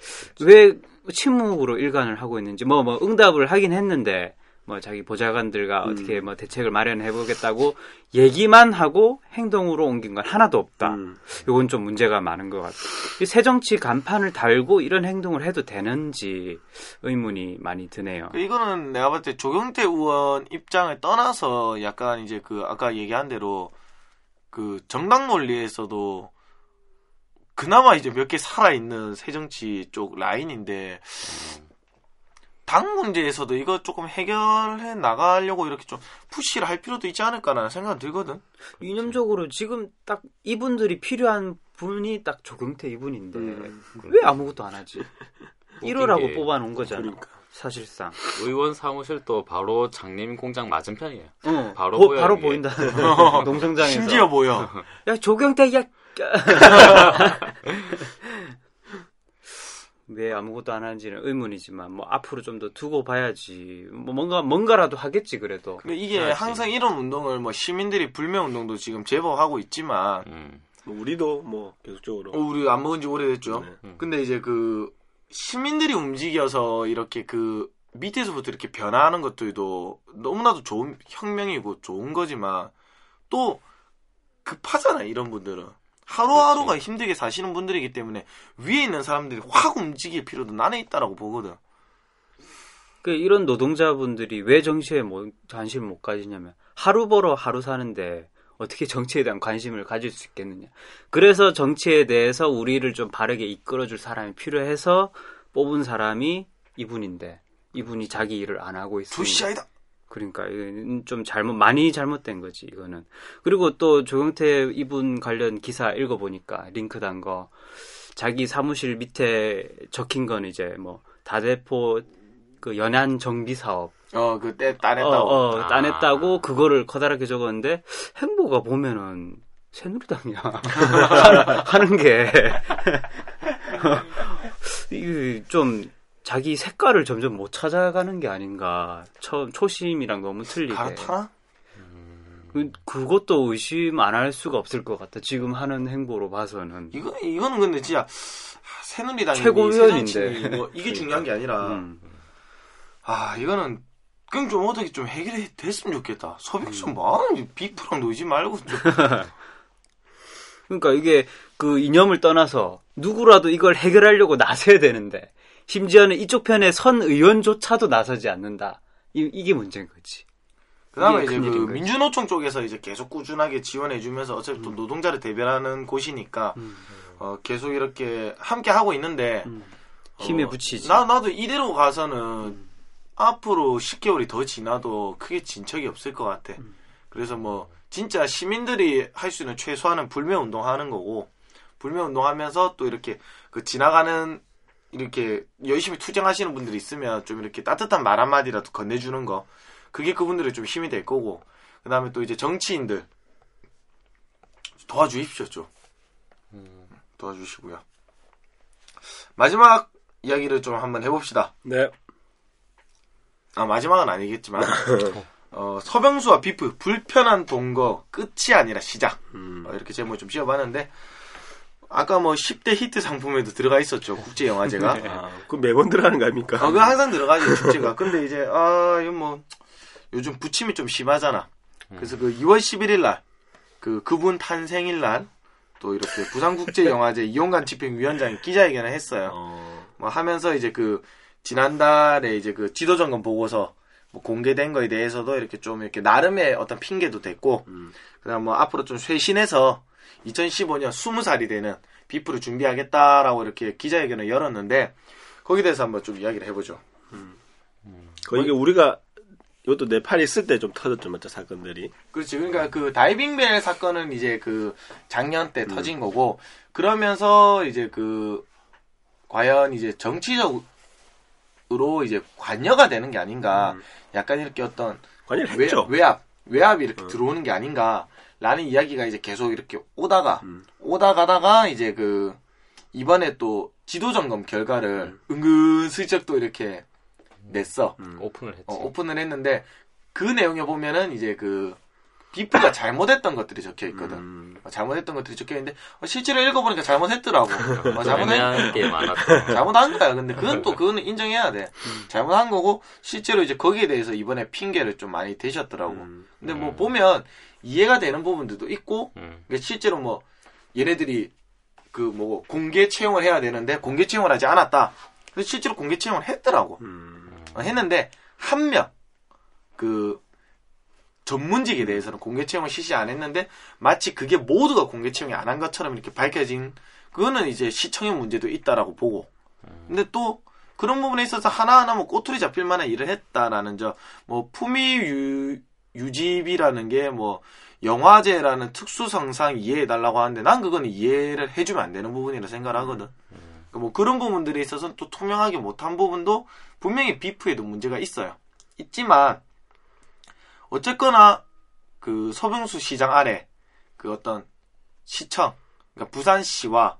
왜 침묵으로 일관을 하고 있는지 뭐뭐 응답을 하긴 했는데 뭐 자기 보좌관들과 음. 어떻게 뭐 대책을 마련해 보겠다고 얘기만 하고 행동으로 옮긴 건 하나도 없다. 음. 이건 좀 문제가 많은 것 같아요. 이 새정치 간판을 달고 이런 행동을 해도 되는지 의문이 많이 드네요. 이거는 내가 봤을 때 조경태 의원 입장을 떠나서 약간 이제 그 아까 얘기한 대로 그 정당 논리에서도 그나마 이제 몇 개 살아있는 새정치 쪽 라인인데 당 문제에서도 이거 조금 해결해 나가려고 이렇게 좀 푸시를 할 필요도 있지 않을까라는 생각이 들거든. 이념적으로 지금 딱 이분들이 필요한 분이 딱 조경태 이분인데 음. 왜 아무것도 안 하지? 웃긴 1호라고 게 뽑아놓은 거잖아. 그러니까. 사실상. 의원 사무실도 바로 장림 공장 맞은편이에요. 어, 바로 보- 바로. 보인다. *laughs* 농성장에서. 심지어 보여. 야 조경태 야. 왜 *laughs* 아무것도 안 하는지는 의문이지만 뭐 앞으로 좀 더 두고 봐야지. 뭐 뭔가 뭔가라도 하겠지 그래도. 근데 이게 그렇지. 항상 이런 운동을 뭐 시민들이 불매 운동도 지금 제법 하고 있지만 음. 뭐 우리도 뭐 계속적으로 어, 우리 안 먹은 지 오래됐죠. 네. 음. 근데 이제 그 시민들이 움직여서 이렇게 그 밑에서부터 이렇게 변화하는 것들도 너무나도 좋은 혁명이고 좋은 거지만 또 급하잖아 이런 분들은 하루하루가 힘들게 사시는 분들이기 때문에 위에 있는 사람들이 확 움직일 필요도 나는 있다라고 보거든. 그 이런 노동자분들이 왜 정치에 뭐 관심을 못 가지냐면 하루 벌어 하루 사는데 어떻게 정치에 대한 관심을 가질 수 있겠느냐. 그래서 정치에 대해서 우리를 좀 바르게 이끌어줄 사람이 필요해서 뽑은 사람이 이분인데 이분이 자기 일을 안 하고 있으니 조시아이다. 그러니까 이건 좀 잘못 많이 잘못된 거지 이거는. 그리고 또 조경태 이분 관련 기사 읽어 보니까 링크 단 거 자기 사무실 밑에 적힌 건 이제 뭐 다대포 그 연안 정비 사업 어 그때 어, 따냈다고. 어, 아. 따냈다고 그거를 커다랗게 적었는데 행보가 보면은 새누리당이야 하는- *laughs* *laughs* 하는 게 *laughs* 이게 좀 자기 색깔을 점점 못 찾아가는 게 아닌가. 처음 초심이랑 너무 틀리게. 갈아타나? 그, 그것도 의심 안 할 수가 없을 것 같아. 지금 하는 행보로 봐서는. 이거 이거는 근데 진짜 새누리당이 최고위원인데. 뭐 이게 중요한 게 아니라. 음. 아 이거는 그럼 좀 어떻게 좀 해결이 됐으면 좋겠다. 소백수 뭐하는 빅프랑 놀지 말고 좀. *laughs* 그러니까 이게 그 이념을 떠나서 누구라도 이걸 해결하려고 나서야 되는데 심지어는 이쪽 편의 선 의원조차도 나서지 않는다. 이, 이게 문제인 거지. 그다음에 이제 그. 민주노총 쪽에서 이제 계속 꾸준하게 지원해주면서 어차피 음. 또 노동자를 대변하는 곳이니까 어, 계속 이렇게 함께 하고 있는데 힘에 어, 붙이지. 나 나도 이대로 가서는 앞으로 10개월이 더 지나도 크게 진척이 없을 것 같아. 그래서 뭐 진짜 시민들이 할 수 있는 최소한은 불매 운동하는 거고 불매 운동하면서 또 이렇게 그 지나가는 이렇게 열심히 투쟁하시는 분들이 있으면 좀 이렇게 따뜻한 말 한마디라도 건네주는 거. 그게 그분들의 좀 힘이 될 거고. 그 다음에 또 이제 정치인들. 도와주십시오 좀. 도와주시고요. 마지막 이야기를 좀 한번 해봅시다. 네. 아 마지막은 아니겠지만. *laughs* 어, 서병수와 비프 불편한 동거 끝이 아니라 시작. 음. 어, 이렇게 제목을 좀 지어봤는데 아까 뭐 10대 히트 상품에도 들어가 있었죠 국제 영화제가. *laughs* 아, 그 매번 들어가는 거 아닙니까? 어, 그 항상 들어가죠 축제가. 근데 이제 아 이거 뭐 요즘 부침이 좀 심하잖아. 그래서 그 2월 11일 날 그 그분 탄생일 날 또 이렇게 부산국제영화제 이용관 집행위원장이 기자회견을 했어요. 어, 뭐 하면서 이제 그 지난달에 이제 그 지도점검 보고서 뭐 공개된 거에 대해서도 이렇게 좀 이렇게 나름의 어떤 핑계도 됐고 음. 그다음 뭐 앞으로 좀 쇄신해서 2015년 20살이 되는 비프를 준비하겠다라고 이렇게 기자회견을 열었는데 거기에 대해서 한번 좀 이야기를 해보죠. 그 이게 우리가 이것도 내팔 있을 때 좀 터졌죠, 맞죠 사건들이. 그렇지. 그러니까 그 다이빙벨 사건은 이제 그 작년 때 터진 거고 그러면서 이제 그 과연 이제 정치적으로 이제 관여가 되는 게 아닌가. 약간 이렇게 어떤 관여를 외, 했죠. 외압, 외압이 이렇게 들어오는 게 아닌가 라는 이야기가 이제 계속 이렇게 오다가 오다 가다가 이제 그 이번에 또 지도 점검 결과를 은근슬쩍 또 이렇게 냈어. 오픈을 했지. 어, 오픈을 했는데 그 내용에 보면은 이제 그 비프가 잘못했던 것들이 적혀 있거든. 음. 어, 잘못했던 것들이 적혀 있는데 어, 실제로 읽어보니까 잘못했더라고. *laughs* 어, 애매한 게 많았어. 잘못한 거야. 근데 그건 또 그거는 인정해야 돼. 잘못한 거고 실제로 이제 거기에 대해서 이번에 핑계를 좀 많이 대셨더라고. 근데 뭐 보면 이해가 되는 부분들도 있고 음. 그러니까 실제로 뭐 얘네들이 그 뭐 공개 채용을 해야 되는데 공개 채용을 하지 않았다. 근데 실제로 공개 채용을 했더라고. 음. 어, 했는데 한 명 그 전문직에 대해서는 공개 채용을 실시 안 했는데 마치 그게 모두가 공개 채용이 안 한 것처럼 이렇게 밝혀진 그거는 이제 시청의 문제도 있다라고 보고 근데 또 그런 부분에 있어서 하나하나 뭐 꼬투리 잡힐 만한 일을 했다라는 저 뭐 품위 유, 유지비라는 게 뭐 영화제라는 특수성상 이해해 달라고 하는데 난 그건 이해를 해주면 안 되는 부분이라 생각을 하거든. 그뭐 그런 부분들에 있어서 또 투명하게 못한 부분도 분명히 비프에도 문제가 있어요. 있지만 어쨌거나 그 서병수 시장 아래 그 어떤 시청, 그러니까 부산시와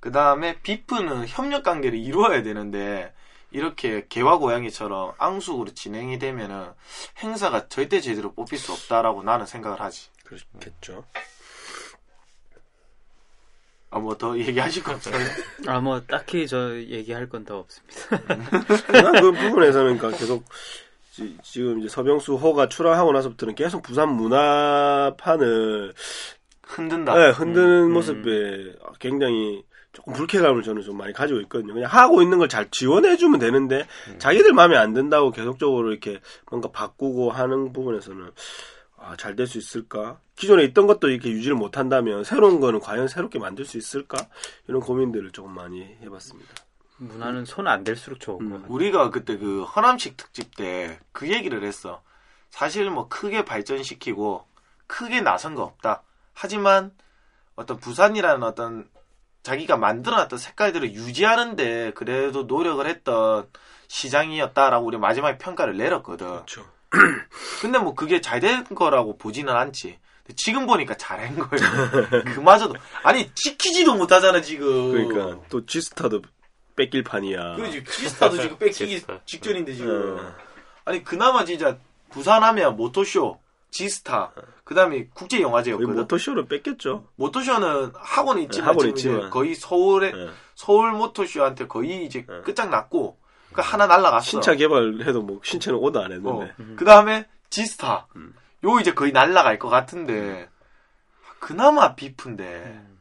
그 다음에 비프는 협력 관계를 이루어야 되는데 이렇게 개와 고양이처럼 앙숙으로 진행이 되면은 행사가 절대 제대로 뽑힐 수 없다라고 나는 생각을 하지. 그렇겠죠. 아 뭐 더 얘기하실 거 없어요? *laughs* 아, 뭐, 딱히 저 얘기할 건 더 없습니다. 난그 부분에서는 그러니까 계속 지, 금 이제 서병수 호가 출항하고 나서부터는 계속 부산 문화판을 흔든다. 네, 흔드는 모습에 굉장히 조금 불쾌감을 저는 좀 많이 가지고 있거든요. 그냥 하고 있는 걸 잘 지원해주면 되는데 자기들 마음에 안 든다고 계속적으로 이렇게 뭔가 바꾸고 하는 부분에서는 아, 잘 될 수 있을까? 기존에 있던 것도 이렇게 유지를 못한다면 새로운 거는 과연 새롭게 만들 수 있을까? 이런 고민들을 조금 많이 해봤습니다. 문화는 손 안 댈수록 좋은 것 같아요. 우리가 그때 그 허남식 특집 때 그 얘기를 했어. 사실 뭐 크게 발전시키고 크게 나선 거 없다. 하지만 어떤 부산이라는 어떤 자기가 만들어놨던 색깔들을 유지하는데 그래도 노력을 했던 시장이었다라고 우리 마지막에 평가를 내렸거든. 그렇죠. *clears throat* 근데 뭐 그게 잘 된 거라고 보지는 않지. 지금 보니까 잘한 거예요. *laughs* 그마저도 아니 지키지도 못하잖아 지금. 그러니까 또 G스타도 뺏길 판이야. 그러지 지스타도 지금 뺏기기. *laughs* 직전인데 지금. 어. 아니 그나마 진짜 부산하면 모토쇼, 지스타, 그다음에 우리 국제 영화제였거든. 모토쇼를 뺏겼죠. 모토쇼는 학원 있지만, 네, 학원 있지만. 거의 서울에 네. 서울 모토쇼한테 거의 이제 네. 끝장났고 그 하나 날라갔어. 신차 개발해도 뭐 신차는 오도 안 했는데. 어. 그 다음에 지스타. 음. 요 이제 거의 날라갈 것 같은데 그나마 비프인데 음.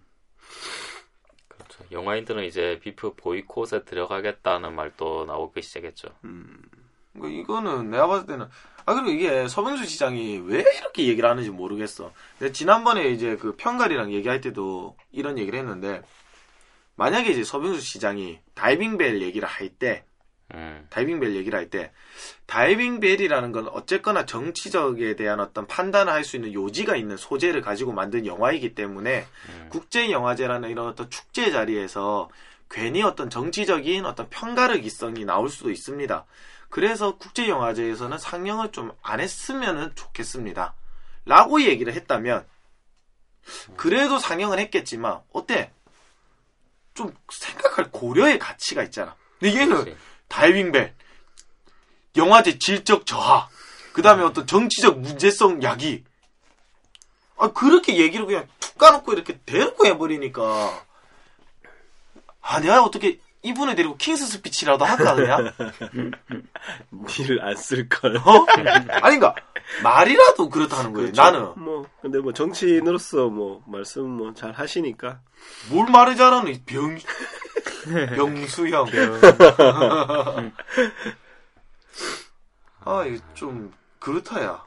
그렇죠. 영화인들은 이제 비프 보이콧에 들어가겠다는 말도 나오기 시작했죠. 뭐 이거는 내가 봤을 때는 아 그리고 이게 서병수 시장이 왜 이렇게 얘기를 하는지 모르겠어. 지난번에 이제 그 평갈이랑 얘기할 때도 이런 얘기를 했는데 만약에 이제 서병수 시장이 다이빙벨 얘기를 할 때 음, 다이빙벨 얘기를 할 때 다이빙벨이라는 건 어쨌거나 정치적에 대한 어떤 판단을 할 수 있는 요지가 있는 소재를 가지고 만든 영화이기 때문에 국제 영화제라는 이런 어떤 축제 자리에서 괜히 어떤 정치적인 어떤 편가르기성이 나올 수도 있습니다. 그래서 국제 영화제에서는 상영을 좀 안 했으면 좋겠습니다. 라고 얘기를 했다면 그래도 상영을 했겠지만 어때? 좀 생각할 고려의 가치가 있잖아. 근데 얘는. 다이빙벨, 영화제 질적 저하, 그 다음에 어떤 정치적 문제성 야기. 아, 그렇게 얘기를 그냥 툭 까놓고 이렇게 대놓고 해버리니까. 아, 내가 어떻게 이분을 데리고 킹스 스피치라도 할까, 그냥? 니를 안 쓸걸. 어? 아닌가? 말이라도 그렇다는 거예요, 나는. 뭐, 근데 뭐 정치인으로서 뭐, 말씀 뭐 잘 하시니까. 뭘 말을 잘하는, 이 병, 병수형. 아, 이게 좀, 그렇다야.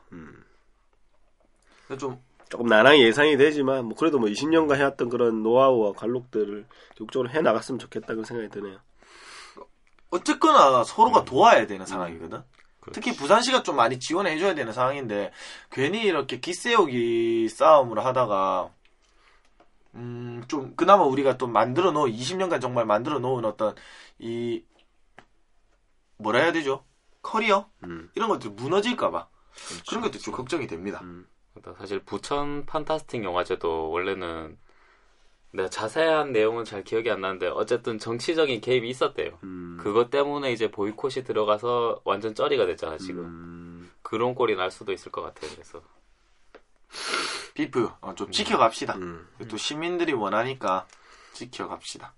좀, 조금 나랑 예상이 되지만, 뭐, 그래도 뭐 20년간 해왔던 그런 노하우와 관록들을 적극적으로 해 나갔으면 좋겠다, 그런 생각이 드네요. 어쨌거나 서로가 도와야 되는 상황이거든. 특히 부산시가 좀 많이 지원해 줘야 되는 상황인데 괜히 이렇게 기세우기 싸움을 하다가 음 좀 그나마 우리가 또 만들어 놓은 20년간 정말 만들어 놓은 어떤 이 뭐라 해야 되죠? 커리어 음. 이런 것들이 무너질까봐 그런 것도 좀 걱정이 됩니다. 그러니까 사실 부천 판타스틱 영화제도 원래는 내가 자세한 내용은 잘 기억이 안 나는데 어쨌든 정치적인 개입이 있었대요. 음. 그것 때문에 이제 보이콧이 들어가서 완전 쩌리가 됐잖아 지금. 음. 그런 꼴이 날 수도 있을 것 같아요. 그래서 비프 어, 좀 지켜갑시다. 음. 또 시민들이 원하니까 지켜갑시다.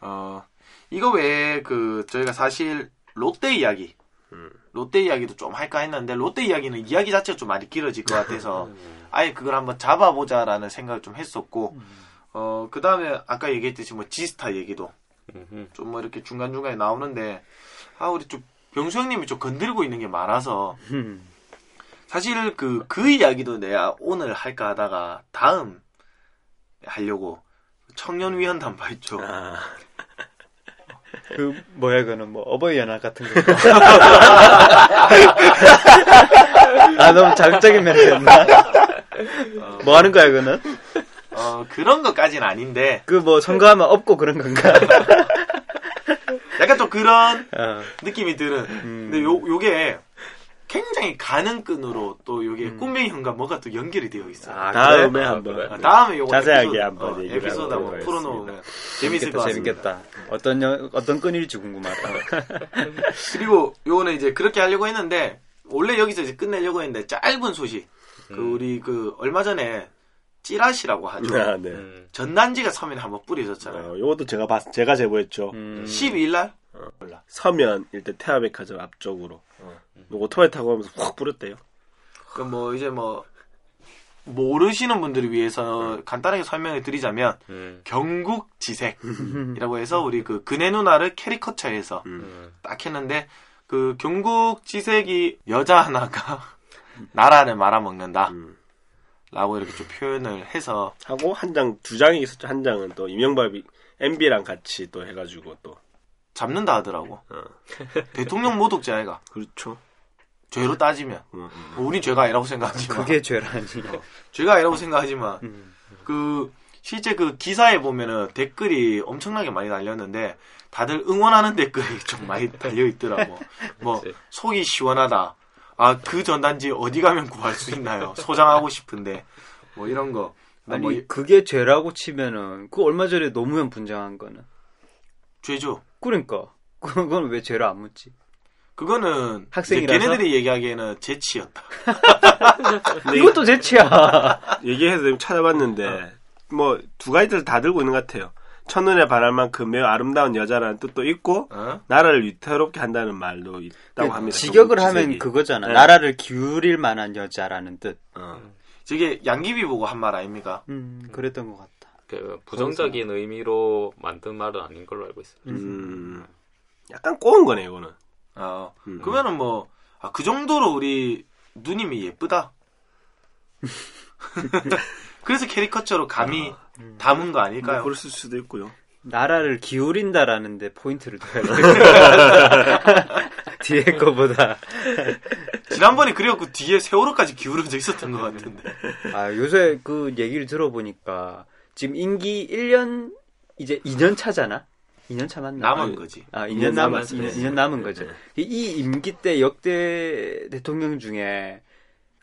어 이거 외에 그 저희가 사실 롯데 이야기 롯데 이야기도 좀 할까 했는데 롯데 이야기는 이야기 자체가 좀 많이 길어질 것 같아서 *laughs* 아예 그걸 한번 잡아보자라는 생각을 좀 했었고 어 그 다음에 아까 얘기했듯이 뭐 지스타 얘기도. 좀 뭐 이렇게 중간 중간에 나오는데 아 우리 좀 병수 형님이 좀 건드리고 있는 게 많아서 사실 그그 이야기도 내가 오늘 할까 하다가 다음 하려고 청년 위원단 봐 있죠. 아, 그 뭐야 그는 뭐 어버이 연합 같은 거. *laughs* 아 너무 자극적인 멘트였나? 뭐 하는 거야 그는? 어 그런 것까지는 아닌데 그 뭐 선거하면 없고 그런 건가? *laughs* 약간 좀 그런 어. 느낌이 드는. 근데 요 요게 굉장히 가는 끈으로 또 요게 꿈뱅이 형과 뭐가 또 연결이 되어 있어요. 아, 다음에 그래? 한번. 아, 다음에 요거 자세하게 에피소드, 한번 어, 에피소드 한번 풀어놓으면 재밌을 재밌겠다, 것 같습니다. 재밌겠다. 어떤 연- 어떤 끈일지 궁금하다. *laughs* 그리고 요거는 이제 그렇게 하려고 했는데 원래 여기서 이제 끝내려고 했는데 짧은 소식. 그 우리 그 얼마 전에 찌라시라고 하죠. 아, 네. 음. 전단지가 서면에 한번 뿌려졌잖아요. 어, 요것도 제가 봤, 제가 제보했죠. 음. 12일 날 서면 일대 태화백화점 앞쪽으로 오토바이 타고 하면서 확 뿌렸대요. 그뭐 이제 뭐 모르시는 분들을 위해서 간단하게 설명을 드리자면 음. 경국지색이라고 해서 *laughs* 우리 그 그네 누나를 캐리커처해서 음. 딱 했는데 그 경국지색이 여자 하나가 *laughs* 나라를 말아먹는다 음. 라고 이렇게 좀 표현을 해서 하고 한 장 두 장이 있었죠. 한 장은 또 이명박이 MB랑 같이 또 해가지고 또 잡는다 하더라고 대통령 모독죄 아이가 그렇죠. 죄로 따지면 음, 뭐 우린 죄가 아니라고 생각하지만 그게 죄라니. 죄가 아니라고 생각하지만 그 실제 그 기사에 보면은 댓글이 엄청나게 많이 달렸는데 다들 응원하는 댓글이 좀 많이 *laughs* 달려 있더라고. 뭐. 속이 시원하다. 아 그 전단지 어디 가면 구할 수 있나요? 소장하고 싶은데 뭐 이런 거. 아니 뭐 그게 죄라고 치면은 그 얼마 전에 노무현 분장한 거는 죄죠. 그러니까 그건 왜 죄를 안 묻지? 그거는 학생이라서? 걔네들이 얘기하기에는 재치였다. *laughs* 이것도 죄치야. *laughs* 얘기해서 좀 찾아봤는데 뭐두 가지를 다 들고 있는 것 같아요. 첫눈에 반할 만큼 매우 아름다운 여자라는 뜻도 있고 어? 나라를 위태롭게 한다는 말도 있다고 합니다. 그 직역을 하면 경국지색이. 그거잖아. 네. 나라를 기울일 만한 여자라는 뜻. 어. 저게 양귀비 보고 한 말 아닙니까? 음, 그랬던 것 같다. 그 부정적인 의미로 만든 말은 아닌 걸로 알고 있어요. 음, 약간 꼬은 거네, 이거는. 아, 음. 그러면은 뭐, 아, 그 정도로 우리 누님이 예쁘다. *laughs* 그래서 캐리커처로 감히 담은 거 뭐, 아닐까요? 그럴 수도 있고요. 나라를 기울인다라는데 포인트를 둬야 돼. *laughs* 뒤에 거보다. 지난번에 그래갖고 뒤에 세월호까지 기울어져 있었던 것 같은데. 아, 요새 그 얘기를 들어보니까 지금 임기 1년 이제 2년 차잖아. 2년 차 맞나? 남은 거지. 아, 2년 2년 남은 남았어요. 2년, 2년 남은 거죠. 이- 이 임기 때 역대 대통령 중에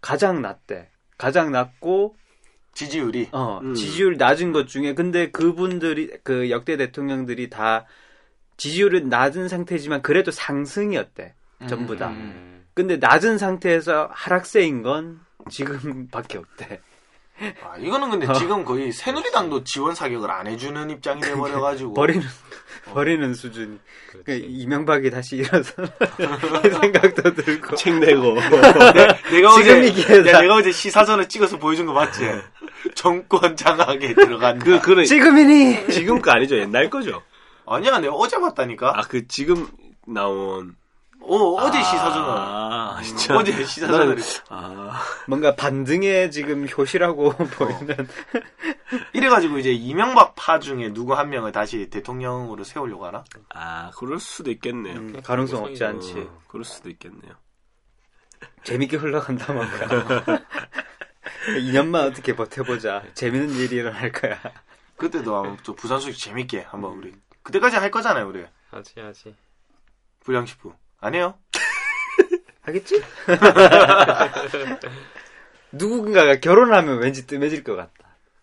가장 낮대. 가장 낮고 지지율이. 어, 음. 지지율 낮은 것 중에 근데 그분들이 그 역대 대통령들이 다 지지율은 낮은 상태지만 그래도 상승이었대. 전부 다. 음. 근데 낮은 상태에서 하락세인 건 지금밖에 없대. 아, 이거는 근데 지금 거의 새누리당도 지원 사격을 안 해주는 입장이 돼버려가지고. 버리는 버리는 수준. 그 이명박이 다시 일어서 이 *laughs* 생각도 들고. 책 내고. *laughs* 내가 어제, 지금 이 기회다. 야, 내가 어제 시사전을 찍어서 보여준 거 맞지? 정권 장악에 들어간. 그, 그는 지금이니. 지금 거 아니죠? 옛날 거죠? 아니야, 내가 어제 봤다니까? 아, 그 지금 나온. 어, 어제 시사전을. 아, 진짜. 어제 시사전을. 아, 뭔가 반등에 지금 효시라고 *laughs* 보이는. *laughs* 이래가지고 이제 이명박 파 중에 누구 한 명을 다시 대통령으로 세우려고 하나? 아, 그럴 수도 있겠네요. 음, 가능성 없지 않지. 어, 그럴 수도 있겠네요. 재밌게 흘러간다 뭔가. *laughs* 2년만 어떻게 버텨보자. 재밌는 일이 일어날 거야. 그때도 한번 또 부산 소식 재밌게 한번 우리. 그때까지 할 거잖아요, 우리. 하지 하지. 불량식품. 아니에요? *laughs* 하겠지? *laughs* 누군가가 결혼하면 왠지 뜸해질 것 같다.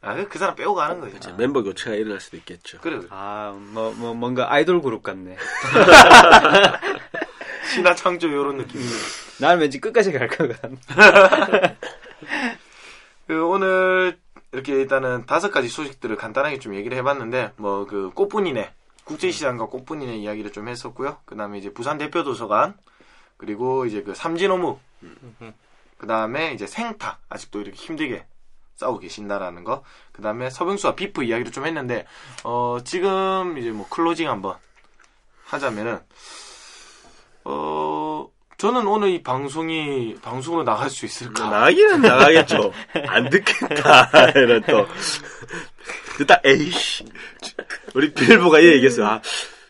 아, 그- 그 사람 빼고 가는 거지. 이제 멤버 교체가 일어날 수도 있겠죠. 그래, 그래. 아, 뭐, 뭐, 뭔가 아이돌 그룹 같네. *laughs* 신화 창조 요런 느낌. 나는 왠지 끝까지 갈 것 같네. 그 오늘 이렇게 일단은 다섯 가지 소식들을 간단하게 좀 얘기를 해봤는데 뭐 그 꽃분이네 국제시장과 꽃분이네 이야기를 좀 했었고요. 그 다음에 이제 부산 대표도서관 그리고 이제 그 삼진오무 그 다음에 이제 생타 아직도 이렇게 힘들게 싸우고 계신다라는 거. 그 다음에 서병수와 비프 이야기를 좀 했는데 어 지금 이제 뭐 클로징 한번 하자면은 어 저는 오늘 이 방송이 방송으로 나갈 수 있을까? 나가기는 나가겠죠. 안 듣겠다. *laughs* 이런 또. 그딱 에이씨. 우리 빌보가 얘 얘기했어요. 아,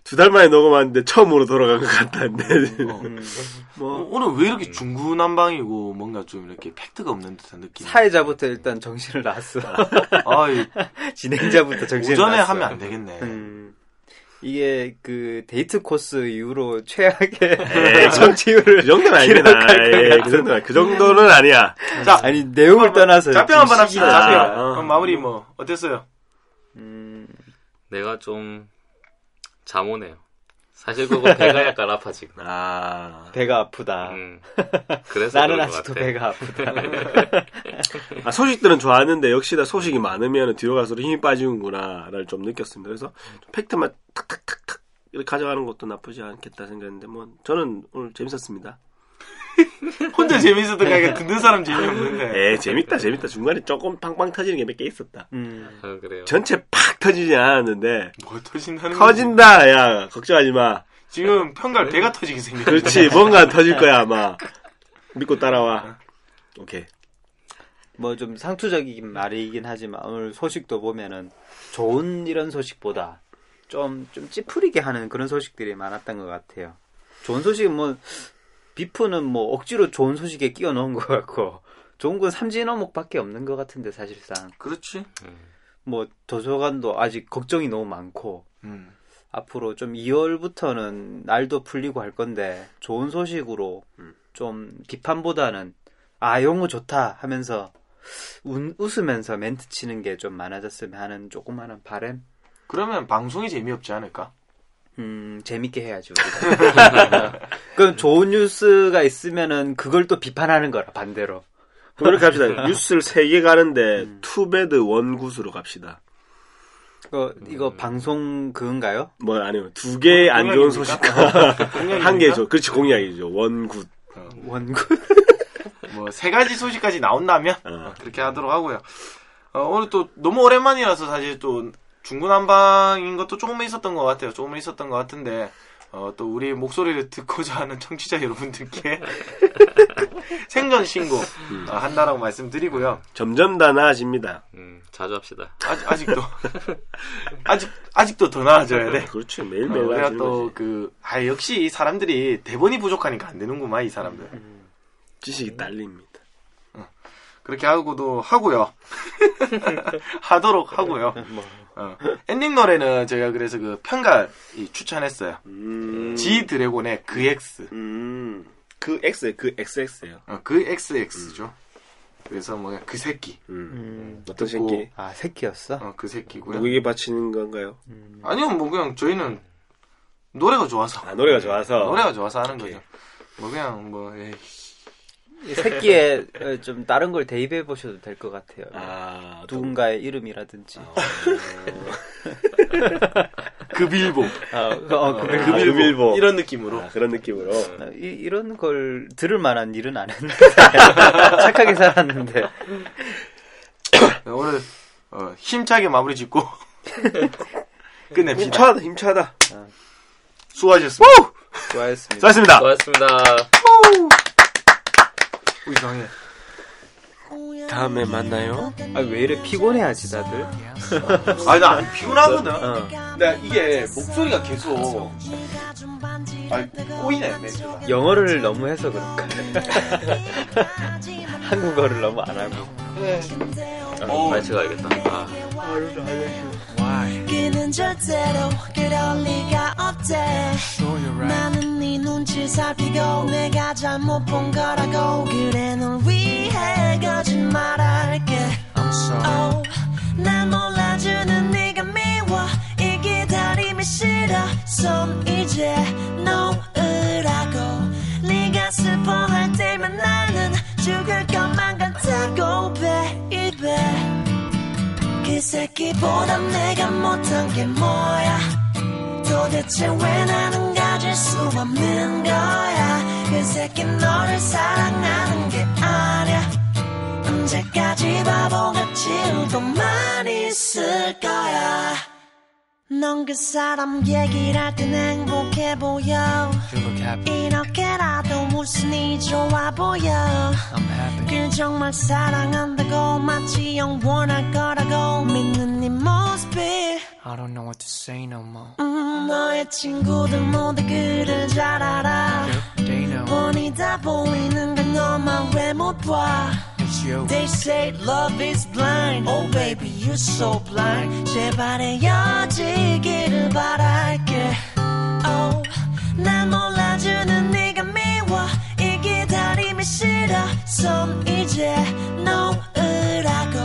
두 달 만에 녹음하는데 처음으로 돌아간 것 같다는데. 어, *laughs* 뭐, 오늘 왜 이렇게 중구난방이고 뭔가 좀 이렇게 팩트가 없는 듯한 느낌. 사회자부터 일단 정신을 놨어. *laughs* 아, 이 *laughs* 진행자부터 정신을 오전에 놨어. 하면 안 되겠네. 음, 이게 그 데이트 코스 이후로 최악의 에이, 정치율을 그 정도는 것 예, 같은. 그 정도는, 그 정도는 아니야. 자, 아니 내용을 떠나서 자평 한번 합시다. 아, 자평. 어. 그럼 마무리 뭐 어땠어요? 음, 내가 좀 잠오네요. 사실 그거 배가 약간 아파 지금. 아, 배가 아프다. 음. *laughs* 그래서 나는 아직도 같아. 배가 아프다. *laughs* 아, 소식들은 좋았는데, 역시나 소식이 많으면 뒤로 갈수록 힘이 빠지는구나를 좀 느꼈습니다. 그래서 좀 팩트만 탁탁탁탁 이렇게 가져가는 것도 나쁘지 않겠다 생각했는데, 뭐, 저는 오늘 재밌었습니다. *laughs* 혼자 재밌었던 게 아니라 듣는 사람 재미없는데. 에 재밌다, 재밌다. 중간에 조금 팡팡 터지는 게 몇 개 있었다. 음, 아, 그래요. 전체 팍 터지지 않았는데, 뭐 터진다는? 터진다, 야, 걱정하지 마. 지금 평갈 배가 터지게 생겼네. 그렇지, 뭔가 터질 거야, 아마. 믿고 따라와. 오케이. 뭐 좀 상투적인 말이긴 하지만 오늘 소식도 보면은 좋은 이런 소식보다 좀, 좀 찌푸리게 하는 그런 소식들이 많았던 것 같아요. 좋은 소식은 뭐, 비프는 뭐 억지로 좋은 소식에 끼워 넣은 것 같고, 좋은 건 삼진 어목밖에 없는 것 같은데 사실상. 그렇지. 뭐 도서관도 아직 걱정이 너무 많고, 음. 앞으로 좀 2월부터는 날도 풀리고 할 건데 좋은 소식으로 좀 비판보다는 아 용어 좋다 하면서 운- 웃으면서 멘트 치는 게 좀 많아졌으면 하는 조그마한 바램 그러면 방송이 재미없지 않을까? 음 재밌게 우리가 *laughs* 그럼 좋은 뉴스가 있으면은 그걸 또 비판하는 거라 반대로 그렇게 합시다. *laughs* 뉴스를 세 개 가는데, two bad one good으로 갑시다. 이거, 이거 방송 그건가요? 뭐, 아니요. 두 개 안 좋은 소식과 *laughs* 한개 죠. 그렇지, 공약이죠. one good. 원구 뭐세 가지 소식까지 나온다면 어. 그렇게 하도록 하고요. 어, 오늘 또 너무 오랜만이라서 사실 또 중구난방인 것도 조금 있었던 것 같아요. 조금 있었던 것 같은데 어, 또 우리 목소리를 듣고자 하는 청취자 여러분들께 *laughs* 생전 신고 어, 한다라고 말씀드리고요. 점점 더 나아집니다. 음, 자주 합시다. 아직, 아직도 아직 아직도 더 나아져야 돼. 그렇죠. 어, 매일 매일 우리가 나아지는 또 거지. 그아 역시 이 사람들이 대본이 부족하니까 안 되는구만 이 사람들. 지식이 딸립니다. 그렇게 하고도 하고요. *laughs* 하도록 하고요. 뭐. 어. 엔딩 노래는 제가 그래서 그 편가 이 추천했어요. 음. G 드래곤의 그 X. 음. 그 X, 그 XX예요. 어, 그 XX죠. 그래서 뭐 그 새끼. 음. 어떤 듣고, 새끼? 아 새끼였어? 어, 그 새끼고요. 누구에게 바치는 건가요? 아니요, 뭐 그냥 저희는 노래가 좋아서. 아, 노래가 좋아서. 노래가 좋아서 하는 오케이. 거죠. 뭐 그냥 뭐 에이, 이 새끼에 어, 좀 다른 걸 대입해 보셔도 될 것 같아요. 아, 또- 누군가의 이름이라든지. *laughs* 그 빌보. 어, 어, 그그 빌보. 빌보. 이런 느낌으로. 아, 그런 느낌으로. 이, 이런 걸 들을 만한 일은 안 했는데 *laughs* 착하게 살았는데 네, 오늘 어, 힘차게 마무리 짓고 *laughs* 끝냅시다. 힘차다, 힘차다. 수고하셨습니다. 좋아했습니다. 수고하셨습니다. 고맙습니다. 오, 이상해. 다음에 만나요. 아, 왜 이래 피곤해하지 다들? *laughs* 아니 나 안 피곤하거든. 어. 근데 이게 목소리가 계속 아 꼬이네 멘트가. 영어를 너무 해서 그런가? *laughs* 한국어를 너무 안 하고. 어. 발치 가야겠다. 아. 그는 절대로 그럴 리가 없대. 나는 네 눈치 살피고 내가 잘못 본 거라고. 그래 널 위해 거짓말할게. Oh, 날 몰라주는 네가 미워. 이 기다림이 싫어. 손 이제 놓으라고. 네가 슬퍼할 때면 나는 죽을 것만 같다고 baby 그 새끼보다 내가 못한 게 뭐야? 도대체 왜 나는 가질 수 없는 거야? 그 새끼 너를 사랑하는 게 아니야. 언제까지 바보같이 울고만 있을 거야 넌 그 사람 얘기를 할 땐 행복해 보여. 이렇게라도 웃으니 좋아 보여. 그 정말 사랑한다고 마치 영원할 거라고 믿는 네 모습이. I don't know what to say no more. 음, 너의 친구들 모두 그를 잘 알아. They know. 뻔히 다 보이는 걸 너만 왜 못 봐 it's you. They say love is blind. Oh baby you're so blind. 제발 헤어지기를 바랄게. Oh 날 몰라주는 네가 미워. 이 기다림이 싫어. 손 이제 놓으라고.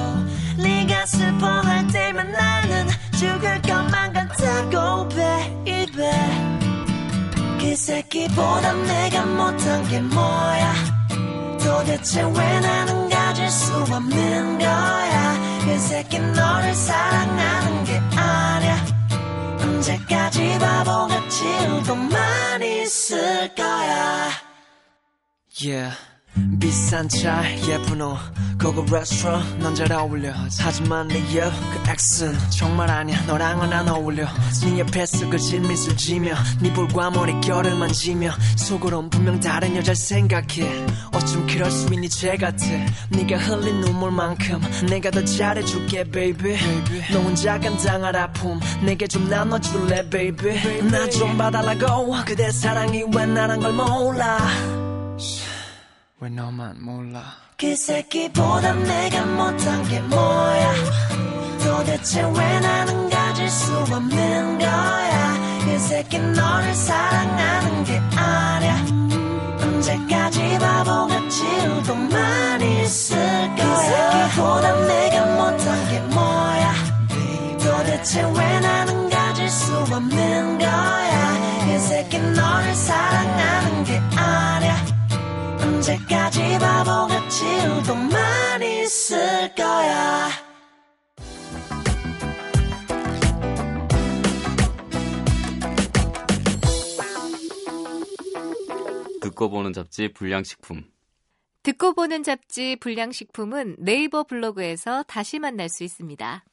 네가 슬퍼할 때면 나는 죽을 것만 같다고 baby. 그 새끼보다 내가 못한 게 뭐야? 도대체 왜 나는 가질 수 없는 거야. 그 새끼 너를 사랑하는 게 아니야. 언제까지 바보같이 울고만 있을 거야. Yeah. 비싼 차 예쁜 옷 고급 레스토랑 넌잘 어울려. 하지만 네여 그 엑스는 정말 아니야. 너랑은 안 어울려. 네 옆에 서 그 질미술 지며 네 볼과 머릿결을 만지며 속으론 분명 다른 여자를 생각해. 어쩜 그럴 수 있니 죄 같아. 네가 흘린 눈물만큼 내가 더 잘해줄게 baby. 너 혼자 감당할 아픔 내게 좀 나눠줄래 baby? 나좀 봐달라고. 그대 사랑이 왜 나란 걸 몰라 왜 너만 몰라? 그 새끼보다 내가 못한 게 뭐야? 도대체 왜 나는 가질 수 없는 거야? 그 새끼 너를 사랑하는 게 아니야. 언제까지 바보같이 울고만 있을 거야? 그 새끼보다 내가 못한 게 뭐야? 도대체 왜 나는 가질 수 없는 거야? 그 새끼 너를 사랑하는 게 아니야 언제까지 바보같이 울고만 있을 거야 듣고 보는 잡지 불량식품. 듣고 보는 잡지 불량식품은 네이버 블로그에서 다시 만날 수 있습니다.